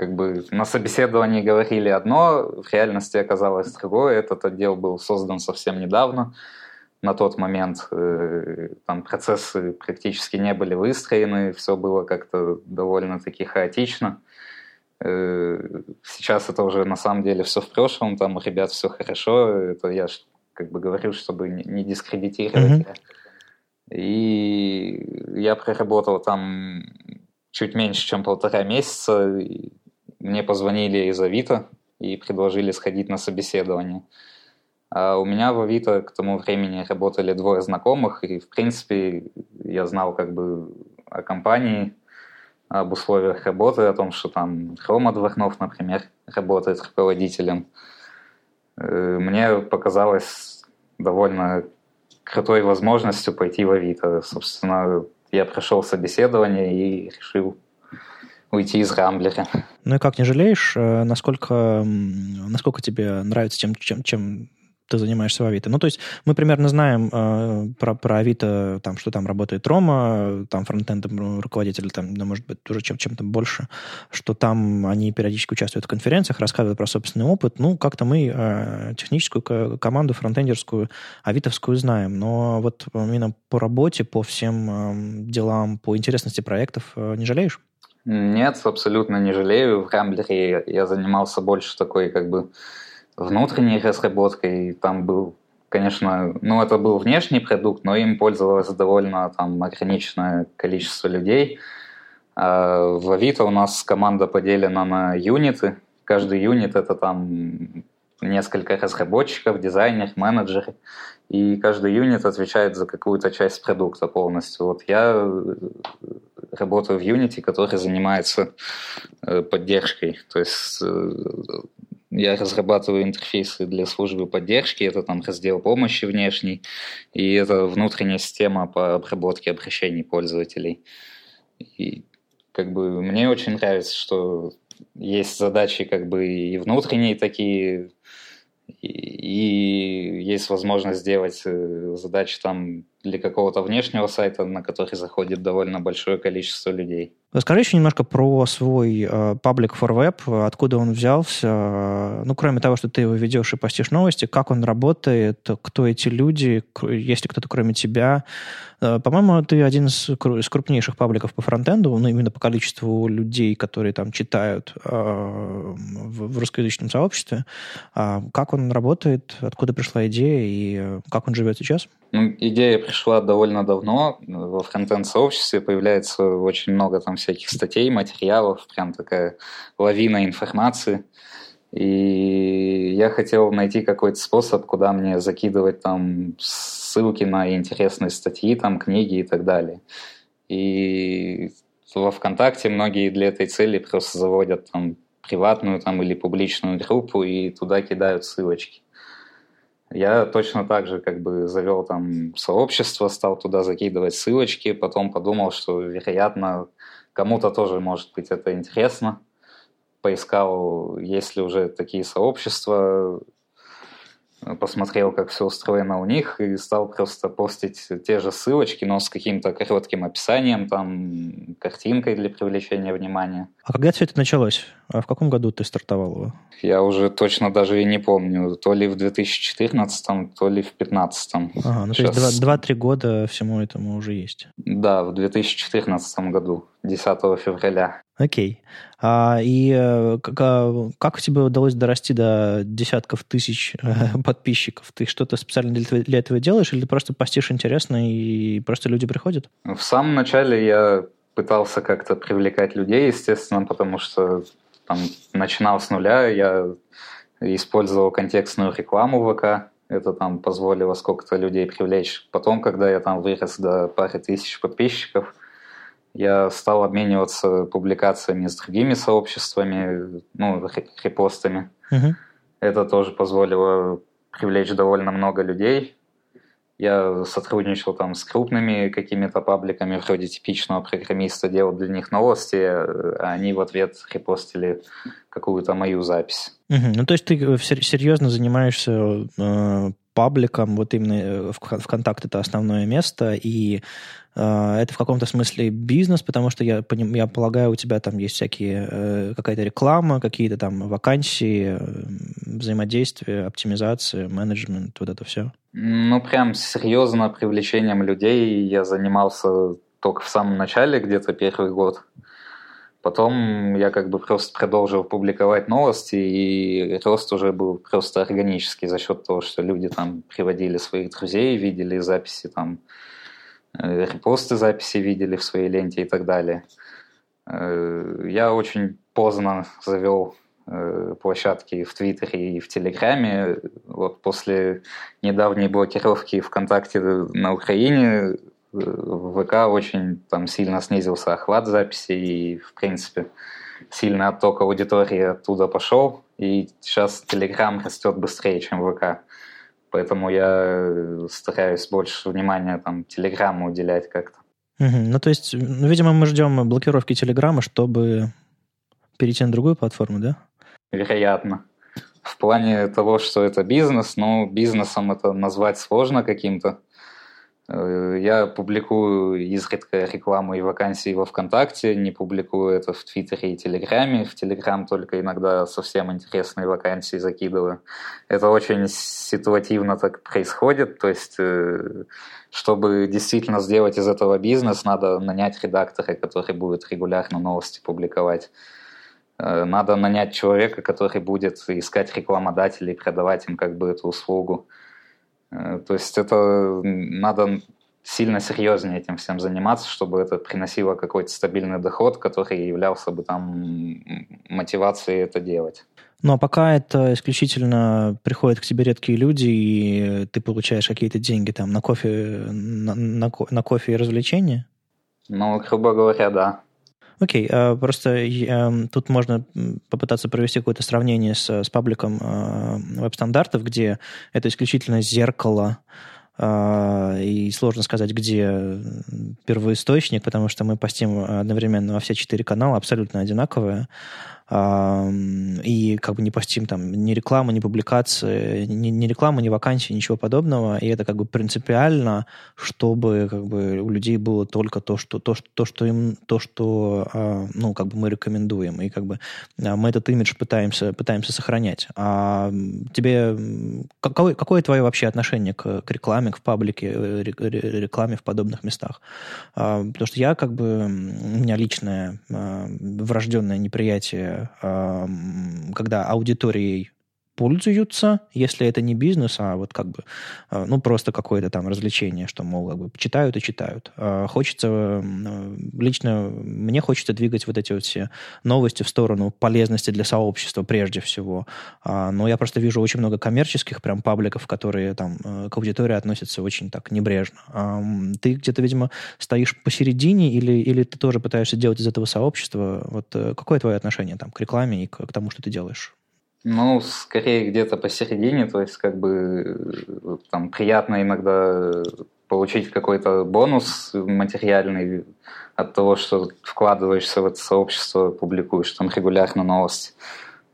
как бы на собеседовании говорили одно, в реальности оказалось другое. Этот отдел был создан совсем недавно. На тот момент э, там процессы практически не были выстроены, все было как-то довольно-таки хаотично. Э, сейчас это уже на самом деле все в прошлом, там у ребят все хорошо. Это я как бы говорю, чтобы не дискредитировать. Mm-hmm. И я проработал там чуть меньше, чем полтора месяца. Мне позвонили из Авито и предложили сходить на собеседование. А у меня в Авито к тому времени работали двое знакомых, и, в принципе, я знал как бы о компании, об условиях работы, о том, что там Рома Дворнов, например, работает руководителем. Э, мне показалось довольно крутой возможностью пойти в Авито. Собственно, я прошел собеседование и решил уйти из Рамблера. Ну и как, не жалеешь, э, насколько, насколько тебе нравится тем, чем, чем ты занимаешься в Авито. Ну, то есть мы примерно знаем э, про, про Авито, там, что там работает Рома, там фронтендом руководитель, там, ну, может быть, уже чем, чем-то больше, что там они периодически участвуют в конференциях, рассказывают про собственный опыт. Ну, как-то мы э, техническую команду фронтендерскую, авитовскую знаем, но вот именно по работе, по всем э, делам, по интересности проектов э, не жалеешь? Нет, абсолютно не жалею. В Рамблере я занимался больше такой, как бы, внутренней разработкой. Там был, конечно, ну это был внешний продукт, но им пользовалось довольно там ограниченное количество людей. А в Авито у нас команда поделена на юниты. Каждый юнит это там несколько разработчиков, дизайнер, менеджер, и каждый юнит отвечает за какую-то часть продукта полностью. Вот я работаю в Unity, который занимается э, поддержкой. То есть э, я разрабатываю интерфейсы для службы поддержки, это там раздел помощи внешний, и это внутренняя система по обработке обращений пользователей. И как бы мне очень нравится, что есть задачи как бы и внутренние такие, и, есть возможность сделать э, задачи там для какого-то внешнего сайта, на который заходит довольно большое количество людей. Расскажи еще немножко про свой э, uh, for web, откуда он взялся. Ну, кроме того, что ты его ведешь и постишь новости, как он работает, кто эти люди, есть ли кто-то кроме тебя. Uh, по-моему, ты один из, крупнейших пабликов по фронтенду, ну, именно по количеству людей, которые там читают uh, в, русскоязычном сообществе. Как он работает, откуда пришла идея и как он живет сейчас? Ну, идея пришла довольно давно. Во фронтенд-сообществе появляется очень много там всяких статей, материалов, прям такая лавина информации. И я хотел найти какой-то способ, куда мне закидывать там ссылки на интересные статьи, там книги и так далее. И во ВКонтакте многие для этой цели просто заводят там приватную там или публичную группу и туда кидают ссылочки. Я точно так же как бы завел там сообщество, стал туда закидывать ссылочки, потом подумал, что, вероятно, кому-то тоже может быть это интересно. Поискал, есть ли уже такие сообщества, посмотрел, как все устроено у них, и стал просто постить те же ссылочки, но с каким-то коротким описанием, там, картинкой для привлечения внимания. А когда все это началось? А в каком году ты стартовал его? Я уже точно даже и не помню. То ли в 2014, то ли в 2015. Ага, ну Сейчас... то есть 2-3 года всему этому уже есть. Да, в 2014 году, 10 февраля. Окей. А, и э, как, а, как тебе удалось дорасти до десятков тысяч э, подписчиков? Ты что-то специально для, для этого делаешь или ты просто постишь интересно и просто люди приходят? В самом начале я пытался как-то привлекать людей, естественно, потому что там начинал с нуля, я использовал контекстную рекламу в ВК, это там позволило сколько-то людей привлечь. Потом, когда я там вырос до пары тысяч подписчиков, я стал обмениваться публикациями с другими сообществами, ну, репостами. Угу. Это тоже позволило привлечь довольно много людей. Я сотрудничал там с крупными какими-то пабликами, вроде типичного программиста, делал для них новости, а они в ответ репостили какую-то мою запись. Угу. Ну, то есть ты э, серьезно занимаешься э, пабликом, вот именно э, ВКонтакте это основное место, и э, это в каком-то смысле бизнес, потому что я, я полагаю, у тебя там есть всякие, э, какая-то реклама, какие-то там вакансии, взаимодействие, оптимизация, менеджмент, вот это все. Ну, прям серьезно привлечением людей я занимался только в самом начале, где-то первый год. Потом я как бы просто продолжил публиковать новости, и рост уже был просто органический за счет того, что люди там приводили своих друзей, видели записи там, э, репосты записи видели в своей ленте и так далее. Э, я очень поздно завел э, площадки в Твиттере и в Телеграме. Вот после недавней блокировки ВКонтакте на Украине в ВК очень там сильно снизился охват записи и, в принципе, сильный отток аудитории оттуда пошел, и сейчас Telegram растет быстрее, чем ВК. Поэтому я стараюсь больше внимания там Телеграму уделять как-то. Угу. Ну, то есть, ну, видимо, мы ждем блокировки Телеграма, чтобы перейти на другую платформу, да? Вероятно. В плане того, что это бизнес, но бизнесом это назвать сложно каким-то. Э, я публикую изредка рекламу и вакансии во ВКонтакте, не публикую это в Твиттере и Телеграме. В Телеграм только иногда совсем интересные вакансии закидываю. Это очень ситуативно так происходит. То есть, э, чтобы действительно сделать из этого бизнес, надо нанять редактора, который будет регулярно новости публиковать. Э, надо нанять человека, который будет искать рекламодателей, продавать им как бы эту услугу. Э, то есть это надо сильно серьезнее этим всем заниматься, чтобы это приносило какой-то стабильный доход, который являлся бы там мотивацией это делать. Ну а пока это исключительно приходят к тебе редкие люди, и ты получаешь какие-то деньги там на кофе, на, на, на кофе и развлечения? Ну, грубо говоря, да. Окей, okay, просто эм, тут можно попытаться провести какое-то сравнение с, с пабликом э, веб-стандартов, где это исключительно зеркало э, и сложно сказать, где первоисточник, потому что мы постим одновременно во все четыре канала абсолютно одинаковые и как бы не постим там ни рекламы, ни публикации, ни, ни рекламы, ни вакансии, ничего подобного, и это как бы принципиально, чтобы как бы у людей было только то, что то, что, то, что им, то, что а, ну как бы мы рекомендуем, и как бы а, мы этот имидж пытаемся пытаемся сохранять. А тебе какое, какое твое вообще отношение к, к рекламе, к паблике, э, рекламе в подобных местах? А, потому что я как бы у меня личное врожденное неприятие когда аудиторией пользуются, если это не бизнес, а вот как бы, э, ну, просто какое-то там развлечение, что, мол, как бы читают и читают. А хочется, э, лично мне хочется двигать вот эти вот все новости в сторону полезности для сообщества прежде всего. А, но я просто вижу очень много коммерческих прям пабликов, которые там э, к аудитории относятся очень так небрежно. Ты где-то, видимо, стоишь посередине или, или ты тоже пытаешься делать из этого сообщества? Вот какое твое отношение там к рекламе и к, к тому, что ты делаешь? Ну, скорее где-то посередине, то есть как бы там приятно иногда получить какой-то бонус материальный от того, что вкладываешься в это сообщество, публикуешь там регулярно новости.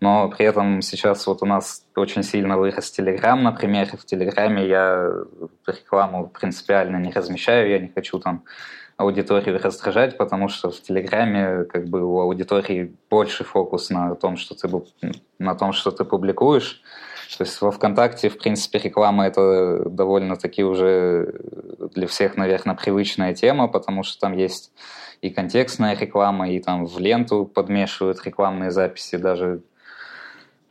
Но при этом сейчас вот у нас очень сильно вырос Телеграм, например, и в Телеграме я рекламу принципиально не размещаю, я не хочу там аудиторию раздражать, потому что в Телеграме как бы у аудитории больше фокус на том, что ты, на том, что ты публикуешь. То есть во ВКонтакте, в принципе, реклама это довольно-таки уже для всех, наверное, привычная тема, потому что там есть и контекстная реклама, и там в ленту подмешивают рекламные записи, даже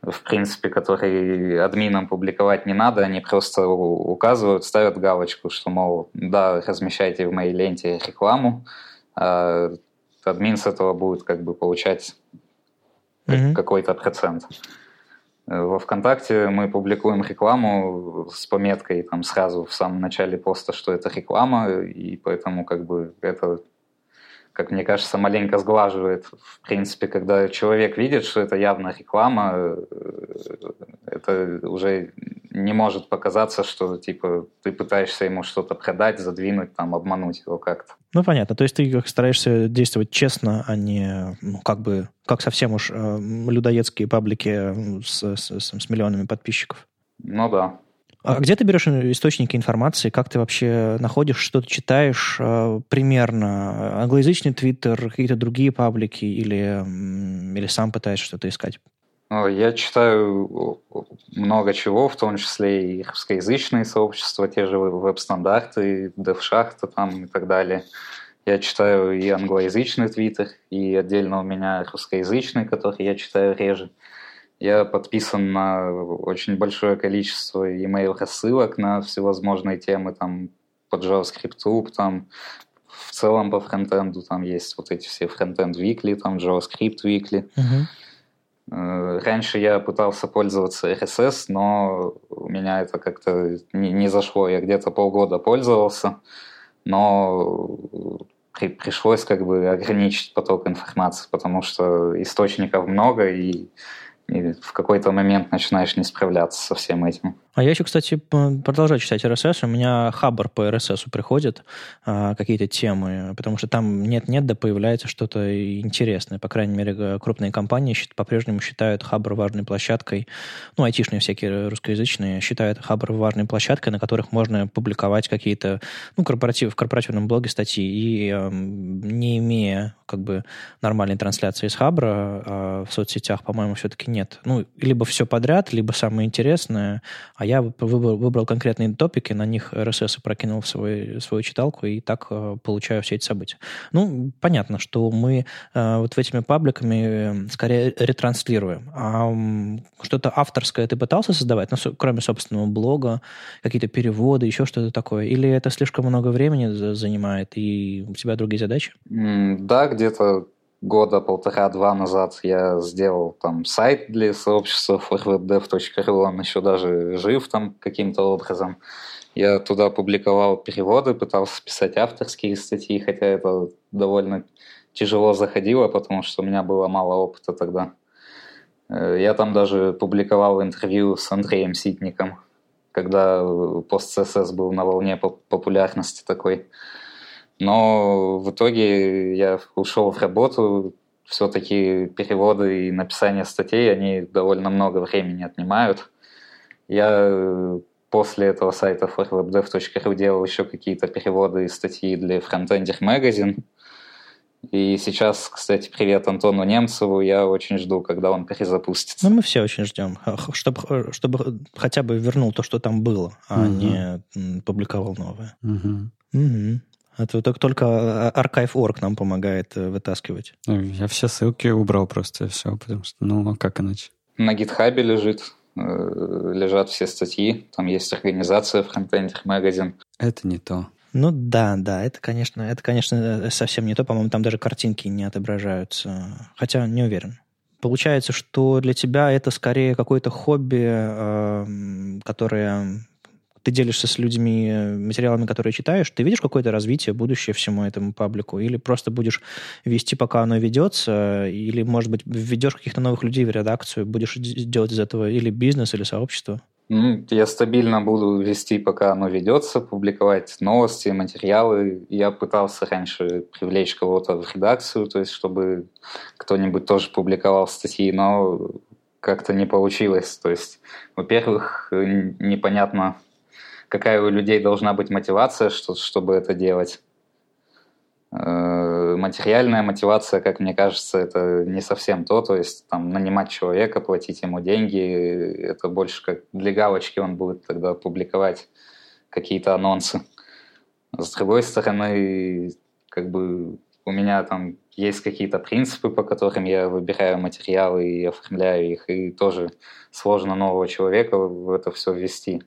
в принципе, которые админам публиковать не надо, они просто указывают, ставят галочку, что, мол, да, размещайте в моей ленте рекламу, а админ с этого будет как бы получать mm-hmm. какой-то процент. Во ВКонтакте мы публикуем рекламу с пометкой там сразу в самом начале поста, что это реклама, и поэтому как бы это как мне кажется, маленько сглаживает. В принципе, когда человек видит, что это явно реклама, э, это уже не может показаться, что типа ты пытаешься ему что-то продать, задвинуть, там, обмануть его как-то. Ну, понятно. То есть ты стараешься действовать честно, а не ну, как бы, как совсем уж э, людоедские паблики с, с, с миллионами подписчиков. Ну да. А где ты берешь источники информации? Как ты вообще находишь, что ты читаешь э, примерно? Англоязычный твиттер, какие-то другие паблики или, или сам пытаешься что-то искать? Я читаю много чего, в том числе и русскоязычные сообщества, те же веб-стандарты, DevShachта там и так далее. Я читаю и англоязычный твиттер, и отдельно у меня русскоязычный, который я читаю реже. Я подписан на очень большое количество email рассылок на всевозможные темы, там, по JavaScript, там, в целом по фронтенду, там есть вот эти все фронтенд weekly, там JavaScript weekly. Uh-huh. Раньше я пытался пользоваться RSS, но у меня это как-то не, не зашло. Я где-то полгода пользовался, но при, пришлось как бы ограничить поток информации, потому что источников много, и и в какой-то момент начинаешь не справляться со всем этим. А я еще, кстати, продолжаю читать RSS. У меня хабр по RSS приходит, а, какие-то темы, потому что там нет-нет, да появляется что-то интересное. По крайней мере, крупные компании по-прежнему считают хабр важной площадкой. Ну, айтишные всякие русскоязычные считают хабр важной площадкой, на которых можно публиковать какие-то, ну, корпоратив, в корпоративном блоге статьи. И э, не имея как бы нормальной трансляции из хабра э, в соцсетях, по-моему, все-таки нет. Ну, либо все подряд, либо самое интересное, а я выбрал, конкретные топики, на них RSS прокинул в свой, свою читалку, и так э, получаю все эти события. Ну, понятно, что мы э, вот этими пабликами э, скорее ретранслируем. А что-то авторское ты пытался создавать, ну, кроме собственного блога, какие-то переводы, еще что-то такое? Или это слишком много времени занимает, и у тебя другие задачи? Да, где-то года полтора-два назад я сделал там сайт для сообщества forwebdev.ru, он еще даже жив там каким-то образом. Я туда публиковал переводы, пытался писать авторские статьи, хотя это довольно тяжело заходило, потому что у меня было мало опыта тогда. Э, я там даже публиковал интервью с Андреем Ситником, когда пост CSS был на волне популярности такой. Но в итоге я ушел в работу, все-таки переводы и написание статей, они довольно много времени отнимают. Я после этого сайта forwebdev.ru делал еще какие-то переводы и статьи для Frontender Magazine. И сейчас, кстати, привет Антону Немцеву. Я очень жду, когда он перезапустится. Ну, мы все очень ждем. Чтобы, чтобы хотя бы вернул то, что там было, а угу. не публиковал новое. Угу. Угу. Это только, только Archive.org нам помогает э, вытаскивать. Ну, я все ссылки убрал просто, все, потому что, ну, а как иначе? На гитхабе лежит, э, лежат все статьи, там есть организация Frontend Magazine. Это не то. Ну да, да, это, конечно, это, конечно, совсем не то. По-моему, там даже картинки не отображаются. Хотя не уверен. Получается, что для тебя это скорее какое-то хобби, э, которое ты делишься с людьми э, материалами, которые читаешь, ты видишь какое-то развитие, будущее всему этому паблику? Или просто будешь вести, пока оно ведется? Или, может быть, введешь каких-то новых людей в редакцию, будешь делать из этого или бизнес, или сообщество? Ну, я стабильно буду вести, пока оно ведется, публиковать новости, материалы. Я пытался раньше привлечь кого-то в редакцию, то есть чтобы кто-нибудь тоже публиковал статьи, но как-то не получилось. То есть, во-первых, непонятно, какая у людей должна быть мотивация, что, чтобы это делать. Э, материальная мотивация, как мне кажется, это не совсем то. То есть там нанимать человека, платить ему деньги, это больше как для галочки он будет тогда публиковать какие-то анонсы. С другой стороны, как бы у меня там есть какие-то принципы, по которым я выбираю материалы и оформляю их, и тоже сложно нового человека в это все ввести.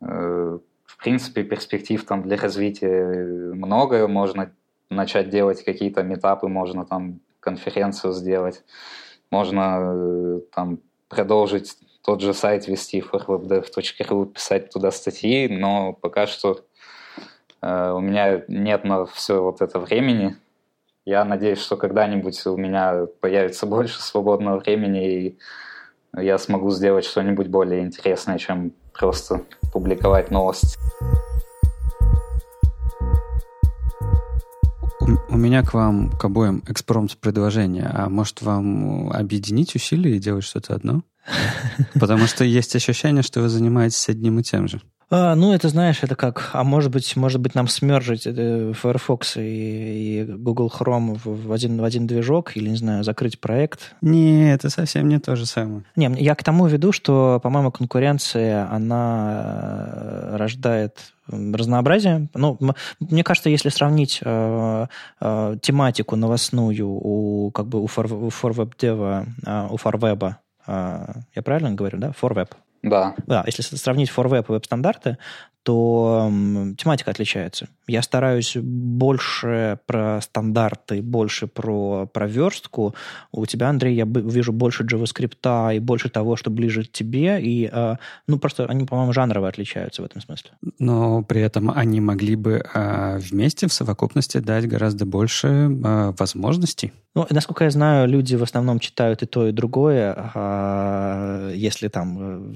Э, в принципе, перспектив там для развития много. Можно начать делать какие-то метапы, можно там конференцию сделать, можно э, там продолжить тот же сайт вести forwebdev.ru, писать туда статьи, но пока что э, у меня нет на все вот это времени. Я надеюсь, что когда-нибудь у меня появится больше свободного времени и я смогу сделать что-нибудь более интересное, чем просто публиковать новости. У, меня к вам, к обоим, экспромт-предложение. А может вам объединить усилия и делать что-то одно? Потому что есть ощущение, что вы занимаетесь одним и тем же. А, ну, это, знаешь, это как, а может быть, может быть, нам смержить это Firefox и, и Google Chrome в, в, один, в один движок или, не знаю, закрыть проект? Не, это совсем не то же самое. Не, я к тому веду, что, по-моему, конкуренция, она э, рождает разнообразие. Ну, мне кажется, если сравнить э, э, тематику новостную у, как бы, у, фор, у ForWebDev, э, у ForWeb, э, я правильно говорю, да? ForWeb, да. Да, если сравнить ForWeb и веб-стандарты, то тематика отличается. Я стараюсь больше про стандарты, больше про, про верстку. У тебя, Андрей, я вижу больше JavaScript и больше того, что ближе к тебе. И, э, ну, просто они, по-моему, жанрово отличаются в этом смысле. Но при этом они могли бы э, вместе, в совокупности, дать гораздо больше э, возможностей. Ну, насколько я знаю, люди в основном читают и то, и другое. А если там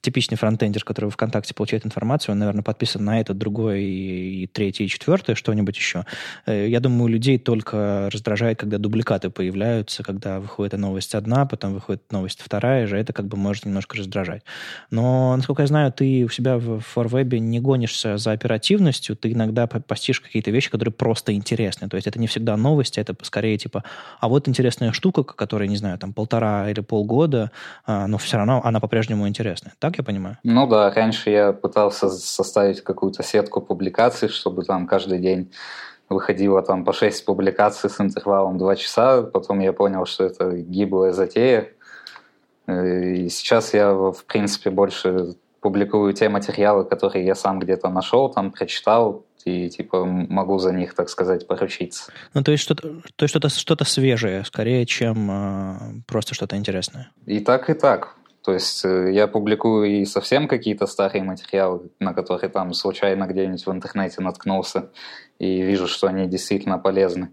типичный фронтендер, который в ВКонтакте получает информацию, он, наверное, подписан на это, другое, и, и третье, и четвертое, что-нибудь еще. Э, я думаю, людей только раздражает, когда дубликаты появляются, когда выходит новость одна, потом выходит новость вторая же, это как бы может немножко раздражать. Но, насколько я знаю, ты у себя в ForWeb не гонишься за оперативностью, ты иногда постишь какие-то вещи, которые просто интересны. То есть это не всегда новости, это скорее типа, а вот интересная штука, которая, не знаю, там полтора или полгода, а, но все равно она по-прежнему интересная. Так я понимаю? Ну да, раньше я пытался составить какую-то сетку публикаций, чтобы там каждый день выходило там по 6 публикаций с интервалом 2 часа. Потом я понял, что это гиблая затея. И сейчас я, в принципе, больше публикую те материалы, которые я сам где-то нашел, там прочитал, и типа могу за них, так сказать, поручиться. Ну, то есть что-то, то есть что-то, что-то свежее, скорее, чем э, просто что-то интересное. И так, и так. То есть э, я публикую и совсем какие-то старые материалы, на которые там случайно где-нибудь в интернете наткнулся, и вижу, что они действительно полезны.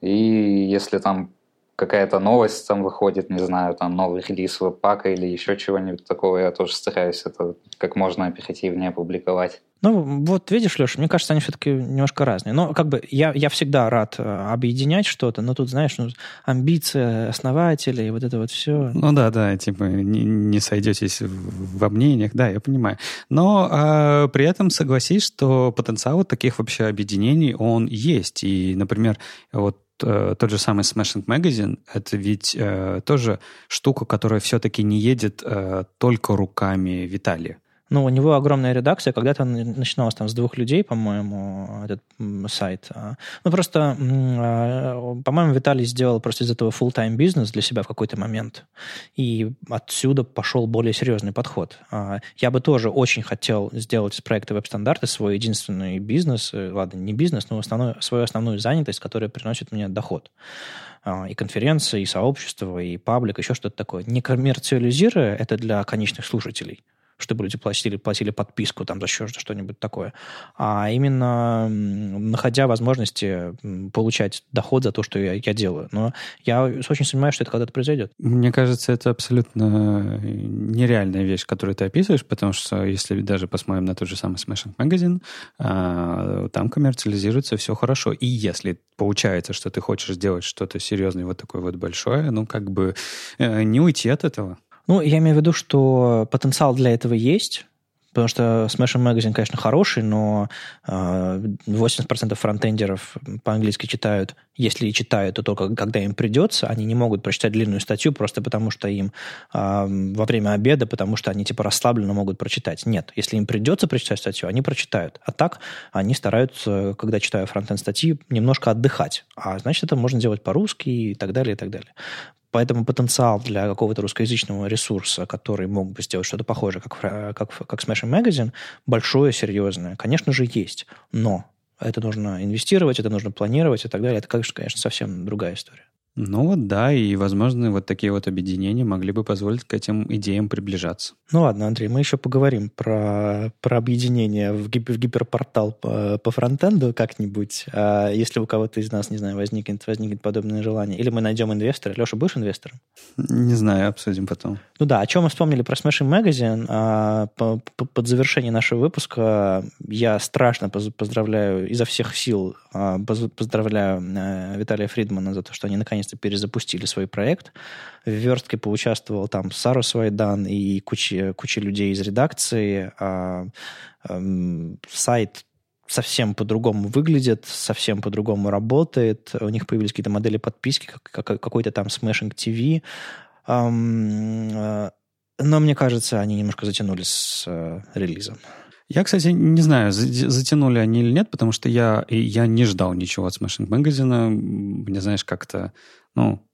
И если там какая-то новость там выходит, не знаю, там новый релиз веб-пака или еще чего-нибудь такого, я тоже стараюсь это как можно оперативнее публиковать. Ну, вот видишь, Леша, мне кажется, они все-таки немножко разные. Но как бы я, я всегда рад э, объединять что-то, но тут, знаешь, ну, амбиция основателя и вот это вот все. Ну да, да, типа не, не сойдетесь во мнениях, да, я понимаю. Но э, при этом согласись, что потенциал таких вообще объединений, он есть. И, например, вот тот же самый Smashing Magazine, это ведь э, тоже штука, которая все-таки не едет э, только руками Виталия. Ну, у него огромная редакция. Когда-то начиналось там с двух людей, по-моему, этот сайт. А, ну, просто, а, по-моему, Виталий сделал просто из этого full-time бизнес для себя в какой-то момент. И отсюда пошел более серьезный подход. А, я бы тоже очень хотел сделать из проекта веб-стандарты свой единственный бизнес, э, ладно, не бизнес, но основной, свою основную занятость, которая приносит мне доход и конференции, и сообщество, и паблик, еще что-то такое. Не коммерциализируя это для конечных слушателей, чтобы люди платили, платили подписку там за что-нибудь такое, а именно находя возможности получать доход за то, что я, я делаю. Но я очень сомневаюсь, что это когда-то произойдет. Мне кажется, это абсолютно нереальная вещь, которую ты описываешь, потому что если даже посмотрим на тот же самый Smashing Magazine, а, там коммерциализируется все хорошо. И если получается, что ты хочешь сделать что-то серьезное, вот такое вот большое, ну, как бы э, не уйти от этого. Ну, я имею в виду, что потенциал для этого есть, Потому что Smashing Magazine, конечно, хороший, но 80% а, фронтендеров по-английски читают, если и читают, то только когда им придется. Они не могут прочитать длинную статью просто потому, что им а, во время обеда, потому что они типа расслабленно могут прочитать. Нет, если им придется прочитать статью, они прочитают. А так они стараются, когда читаю фронтенд статьи, немножко отдыхать. А значит, это можно делать по-русски и так далее, и так далее. Поэтому потенциал для какого-то русскоязычного ресурса, который мог бы сделать что-то похожее, как, как, как Smashing Magazine, большое, серьезное, конечно же, есть. Но это нужно инвестировать, это нужно планировать и так далее. Это, конечно, совсем другая история. Ну вот да, и, возможно, вот такие вот объединения могли бы позволить к этим идеям приближаться. Ну ладно, Андрей, мы еще поговорим про, про объединение в, гип, в гиперпортал по, по фронтенду как-нибудь. А если у кого-то из нас, не знаю, возникнет, возникнет подобное желание. Или мы найдем инвестора. Леша, будешь инвестором? Не знаю, обсудим потом. Ну да, о чем мы вспомнили про Smashing Magazine. А, по, по, под завершение нашего выпуска я страшно поздравляю изо всех сил поздравляю а, Виталия Фридмана за то, что они наконец наконец-то перезапустили свой проект. В верстке поучаствовал там Сару Свайдан и куча, куча людей из редакции. А, а, сайт совсем по-другому выглядит, совсем по-другому работает. У них появились какие-то модели подписки, как, как, какой-то там Smashing TV. А, но мне кажется, они немножко затянули с э, релизом. Я, кстати, не знаю, затянули они или нет, потому что я, я не ждал ничего от Smashing Magazine. Мне, знаешь, как-то, ну,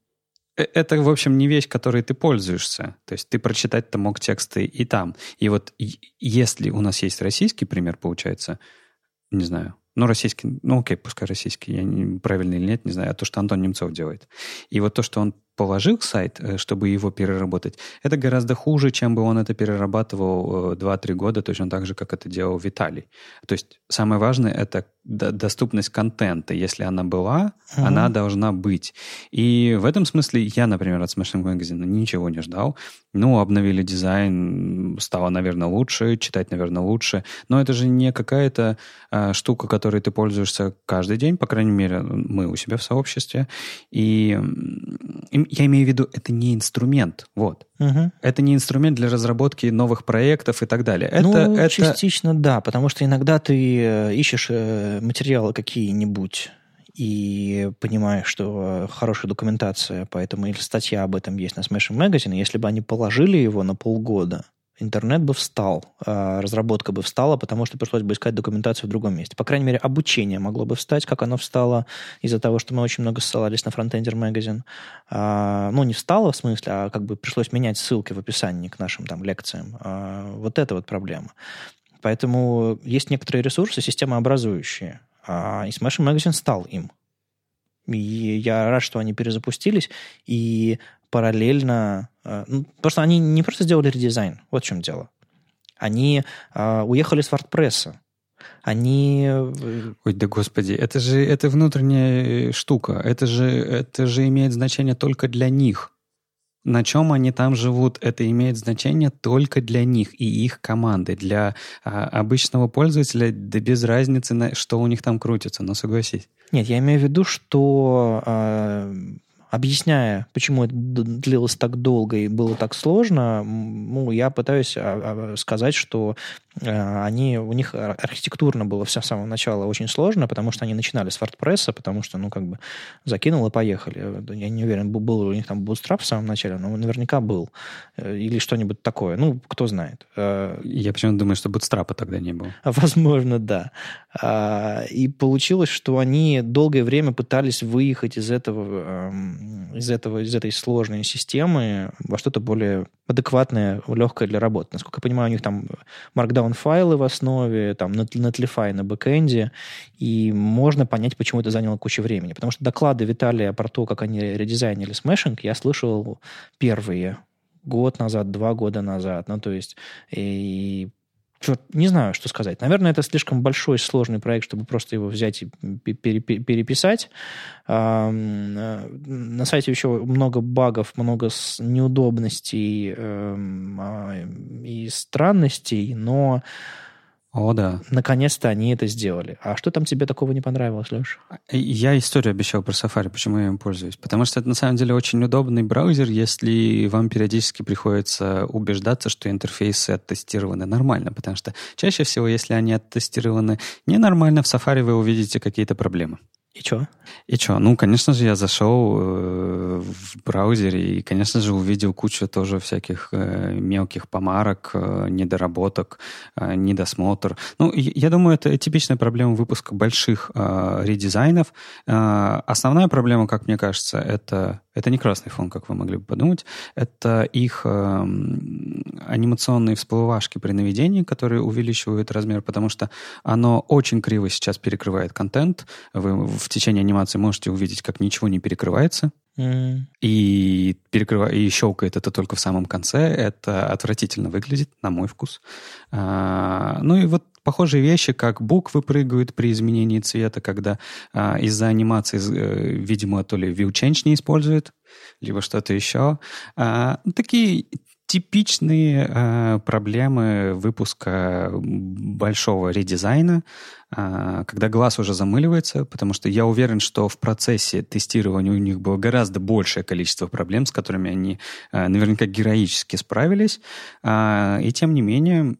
э, это, в общем, не вещь, которой ты пользуешься. То есть ты прочитать-то мог тексты и там. И вот если у нас есть российский пример, получается, не знаю, ну, российский, ну, окей, пускай российский, я не, правильно или нет, не знаю, а то, что Антон Немцов делает. И вот то, что он положил сайт, э, чтобы его переработать, это гораздо хуже, чем бы он это перерабатывал 2-3 э, года, точно так же, как это делал Виталий. То есть самое важное — это доступность контента. Если она была, uh-huh. она должна быть. И в этом смысле я, например, от Smashing Magazine ничего не ждал. Ну, обновили дизайн, стало, наверное, лучше, читать, наверное, лучше. Но это же не какая-то э, штука, которой ты пользуешься каждый день, по крайней мере, мы у себя в сообществе. И, и я имею в виду, это не инструмент, вот. Угу. Это не инструмент для разработки новых проектов и так далее. Это, ну, это... частично да, потому что иногда ты э, ищешь э, материалы какие-нибудь и понимаешь, что хорошая документация, поэтому или статья об этом есть на Smashing Magazine, если бы они положили его на полгода, интернет бы встал, а, разработка бы встала, потому что пришлось бы искать документацию в другом месте. По крайней мере, обучение могло бы встать, как оно встало из-за того, что мы очень много ссылались на Frontender Magazine. А, ну, не встало в смысле, а как бы пришлось менять ссылки в описании к нашим там лекциям. А, вот это вот проблема. Поэтому есть некоторые ресурсы, системообразующие. И Smashing Magazine стал им. И я рад, что они перезапустились, и параллельно... Э, ну, потому что они не просто сделали редизайн, вот в чем дело. Они э, уехали с WordPress. Они... Э, Ой, да господи, это же это внутренняя штука. Это же, это же имеет значение только для них. На чем они там живут, это имеет значение только для них и их команды. Для а, обычного пользователя да без разницы, что у них там крутится, но согласись. Нет, я имею в виду, что объясняя, почему это длилось так долго и было так сложно, ну, я пытаюсь а, а, сказать, что они, у них архитектурно было все с самого начала очень сложно, потому что они начинали с WordPress, потому что, ну, как бы, закинул и поехали. Я не уверен, был у них там Bootstrap в самом начале, но наверняка был. Э, или что-нибудь такое. Ну, кто знает. Э, я почему-то думаю, что Bootstrap тогда не было. Возможно, да. И получилось, что они долгое время пытались выехать из этого эм, из, этого, из этой сложной системы во что-то более адекватное, легкое для работы. Насколько я понимаю, у них там markdown-файлы в основе, там Netlify на бэкэнде, и можно понять, почему это заняло кучу времени. Потому что доклады Виталия про то, как они редизайнили смешинг, я слышал первые год назад, два года назад. Ну, то есть, и Черт, не знаю, что сказать. Наверное, это слишком большой, сложный проект, чтобы просто его взять и переписать. Э, на сайте еще много багов, много неудобностей эм, а, и странностей, но о, да. Наконец-то они это сделали. А что там тебе такого не понравилось, Леш? Я историю обещал про Safari, почему я им пользуюсь. Потому что это на самом деле очень удобный браузер, если вам периодически приходится убеждаться, что интерфейсы оттестированы нормально. Потому что чаще всего, если они оттестированы ненормально, в Safari вы увидите какие-то проблемы. И что? И что? Ну, конечно же, я зашел э, в браузере и, конечно же, увидел кучу тоже всяких э, мелких помарок, э, недоработок, э, недосмотр. Ну, я думаю, это типичная проблема выпуска больших э, редизайнов. Э, основная проблема, как мне кажется, это это не красный фон, как вы могли бы подумать. Это их э, анимационные всплывашки при наведении, которые увеличивают размер, потому что оно очень криво сейчас перекрывает контент. Вы в течение анимации можете увидеть, как ничего не перекрывается. Mm. И, перекрыва... и щелкает это только в самом конце. Это отвратительно выглядит, на мой вкус. А, ну и вот похожие вещи, как буквы прыгают при изменении цвета, когда а, из-за анимации, э, видимо, то ли ViewChange не использует, либо что-то еще. А, ну, такие типичные э, проблемы выпуска большого редизайна, э, когда глаз уже замыливается, потому что я уверен, что в процессе тестирования у них было гораздо большее количество проблем, с которыми они э, наверняка героически справились. Э, и тем не менее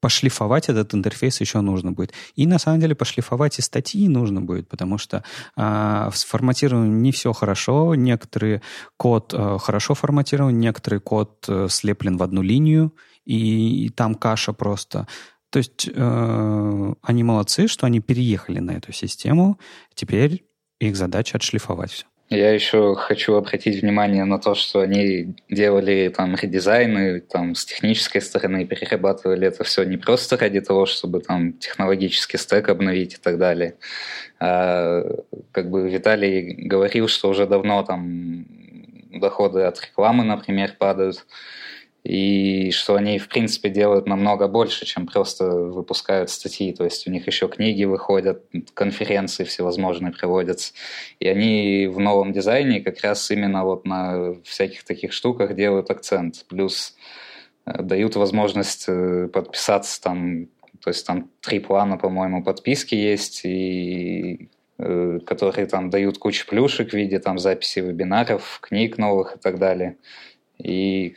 пошлифовать этот интерфейс еще нужно будет. И на самом деле пошлифовать и статьи нужно будет, потому что э, с форматированием не все хорошо. Некоторые код э, хорошо форматирован, некоторый код э, слеплен в одну линию, и, и там каша просто. То есть э, они молодцы, что они переехали на эту систему. Теперь их задача отшлифовать все. Я еще хочу обратить внимание на то, что они делали там редизайны, там с технической стороны перерабатывали это все не просто ради того, чтобы там технологический стек обновить и так далее. А, как бы Виталий говорил, что уже давно там доходы от рекламы, например, падают и что они, в принципе, делают намного больше, чем просто выпускают статьи. То есть у них еще книги выходят, конференции всевозможные проводятся. И они в новом дизайне как раз именно вот на всяких таких штуках делают акцент. Плюс э, дают возможность э, подписаться там, то есть там три плана, по-моему, подписки есть, и э, которые там дают кучу плюшек в виде там записи вебинаров, книг новых и так далее. И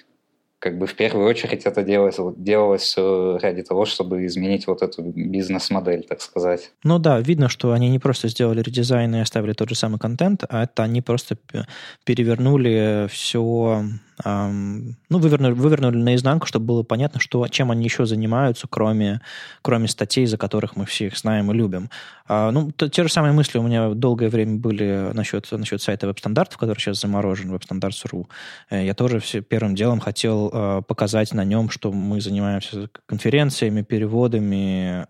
как бы в первую очередь это делалось, делалось ради того, чтобы изменить вот эту бизнес-модель, так сказать. Ну да, видно, что они не просто сделали редизайн и оставили тот же самый контент, а это они просто перевернули все ну, вывернули, вывернули наизнанку, чтобы было понятно, что, чем они еще занимаются, кроме, кроме статей, за которых мы всех знаем и любим. А, ну, то, те же самые мысли у меня долгое время были насчет, насчет сайта веб-стандартов, который сейчас заморожен, веб-стандарт.ру. Э, я тоже все, первым делом хотел э, показать на нем, что мы занимаемся конференциями, переводами,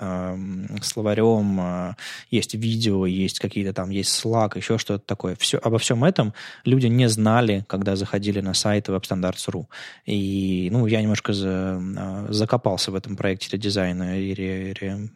словарем, э, есть видео, есть какие-то там, есть Slack, еще что-то такое. Все, обо всем этом люди не знали, когда заходили на сайт WebStandards.ru. И, ну, я немножко за, а, закопался в этом проекте дизайна и ре, ре,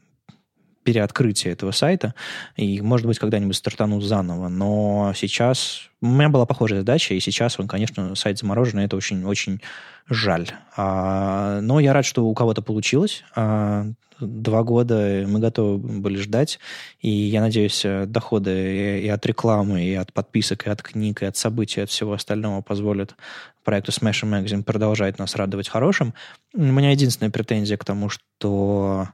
переоткрытия этого сайта, и, может быть, когда-нибудь стартану заново. Но сейчас у меня была похожая задача, и сейчас он, конечно, сайт заморожен, и это очень-очень жаль. А, но я рад, что у кого-то получилось. А, два года мы готовы были ждать, и я надеюсь, доходы и от рекламы, и от подписок, и от книг, и от событий, и от всего остального позволят проекту Smash Magazine продолжать нас радовать хорошим. У меня единственная претензия к тому, что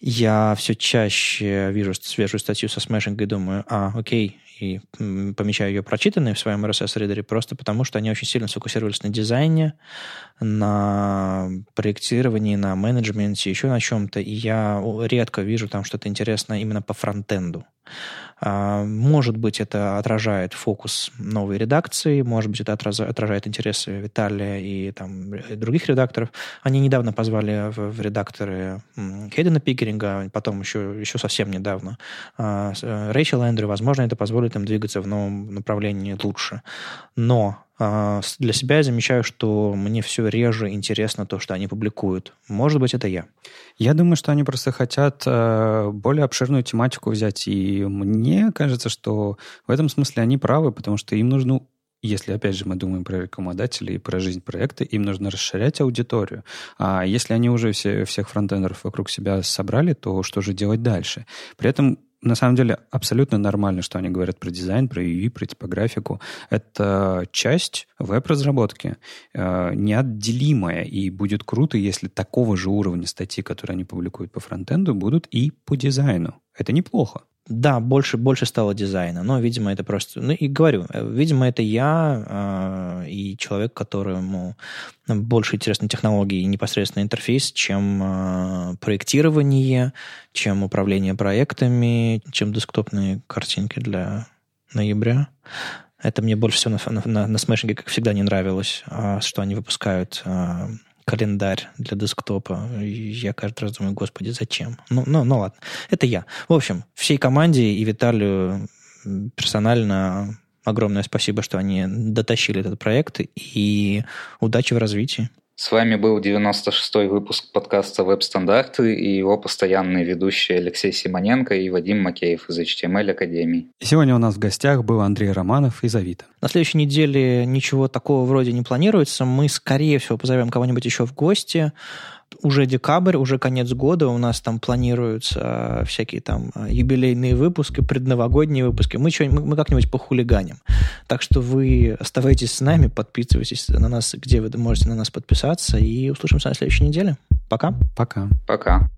я все чаще вижу свежую статью со смешинга и думаю, а, окей, и помечаю ее прочитанной в своем RSS-ридере просто потому, что они очень сильно сфокусировались на дизайне, на проектировании, на менеджменте, еще на чем-то, и я редко вижу там что-то интересное именно по фронтенду. А, может быть, это отражает фокус новой редакции, может быть, это отражает интересы Виталия и там, других редакторов. Они недавно позвали в, в редакторы Хейдена Пикеринга, потом еще, еще совсем недавно а, э, Рэйчел Эндрю. Возможно, это позволит им двигаться в новом направлении лучше. Но для себя я замечаю, что мне все реже интересно то, что они публикуют. Может быть, это я. Я думаю, что они просто хотят э, более обширную тематику взять. И мне кажется, что в этом смысле они правы, потому что им нужно если, опять же, мы думаем про рекламодателей и про жизнь проекта, им нужно расширять аудиторию. А если они уже все, всех фронтендеров вокруг себя собрали, то что же делать дальше? При этом на самом деле абсолютно нормально, что они говорят про дизайн, про UI, про типографику. Это часть веб-разработки, э, неотделимая, и будет круто, если такого же уровня статьи, которые они публикуют по фронтенду, будут и по дизайну. Это неплохо. Да, больше, больше стало дизайна, но, видимо, это просто... Ну, и говорю, э, видимо, это я э, и человек, которому больше интересны технологии и непосредственно интерфейс, чем э, проектирование, чем управление проектами, чем десктопные картинки для ноября. Это мне больше всего на, на, на Smashing, как всегда, не нравилось, э, что они выпускают э, календарь для десктопа. я каждый раз думаю, господи, зачем? Ну, ну, ну ладно, это я. В общем, всей команде и Виталию персонально огромное спасибо, что они дотащили этот проект, и удачи в развитии. С вами был 96-й выпуск подкаста «Веб-стандарты» и его постоянные ведущие Алексей Симоненко и Вадим Макеев из HTML Академии. Сегодня у нас в гостях был Андрей Романов из Авито. На следующей неделе ничего такого вроде не планируется. Мы, скорее всего, позовем кого-нибудь еще в гости уже декабрь, уже конец года, у нас там планируются всякие там э, юбилейные выпуски, предновогодние выпуски. Мы, мы, мы как-нибудь похулиганим. Так что вы оставайтесь с нами, подписывайтесь на нас, где вы можете на нас подписаться, и услышимся на следующей неделе. Пока. Пока. Пока.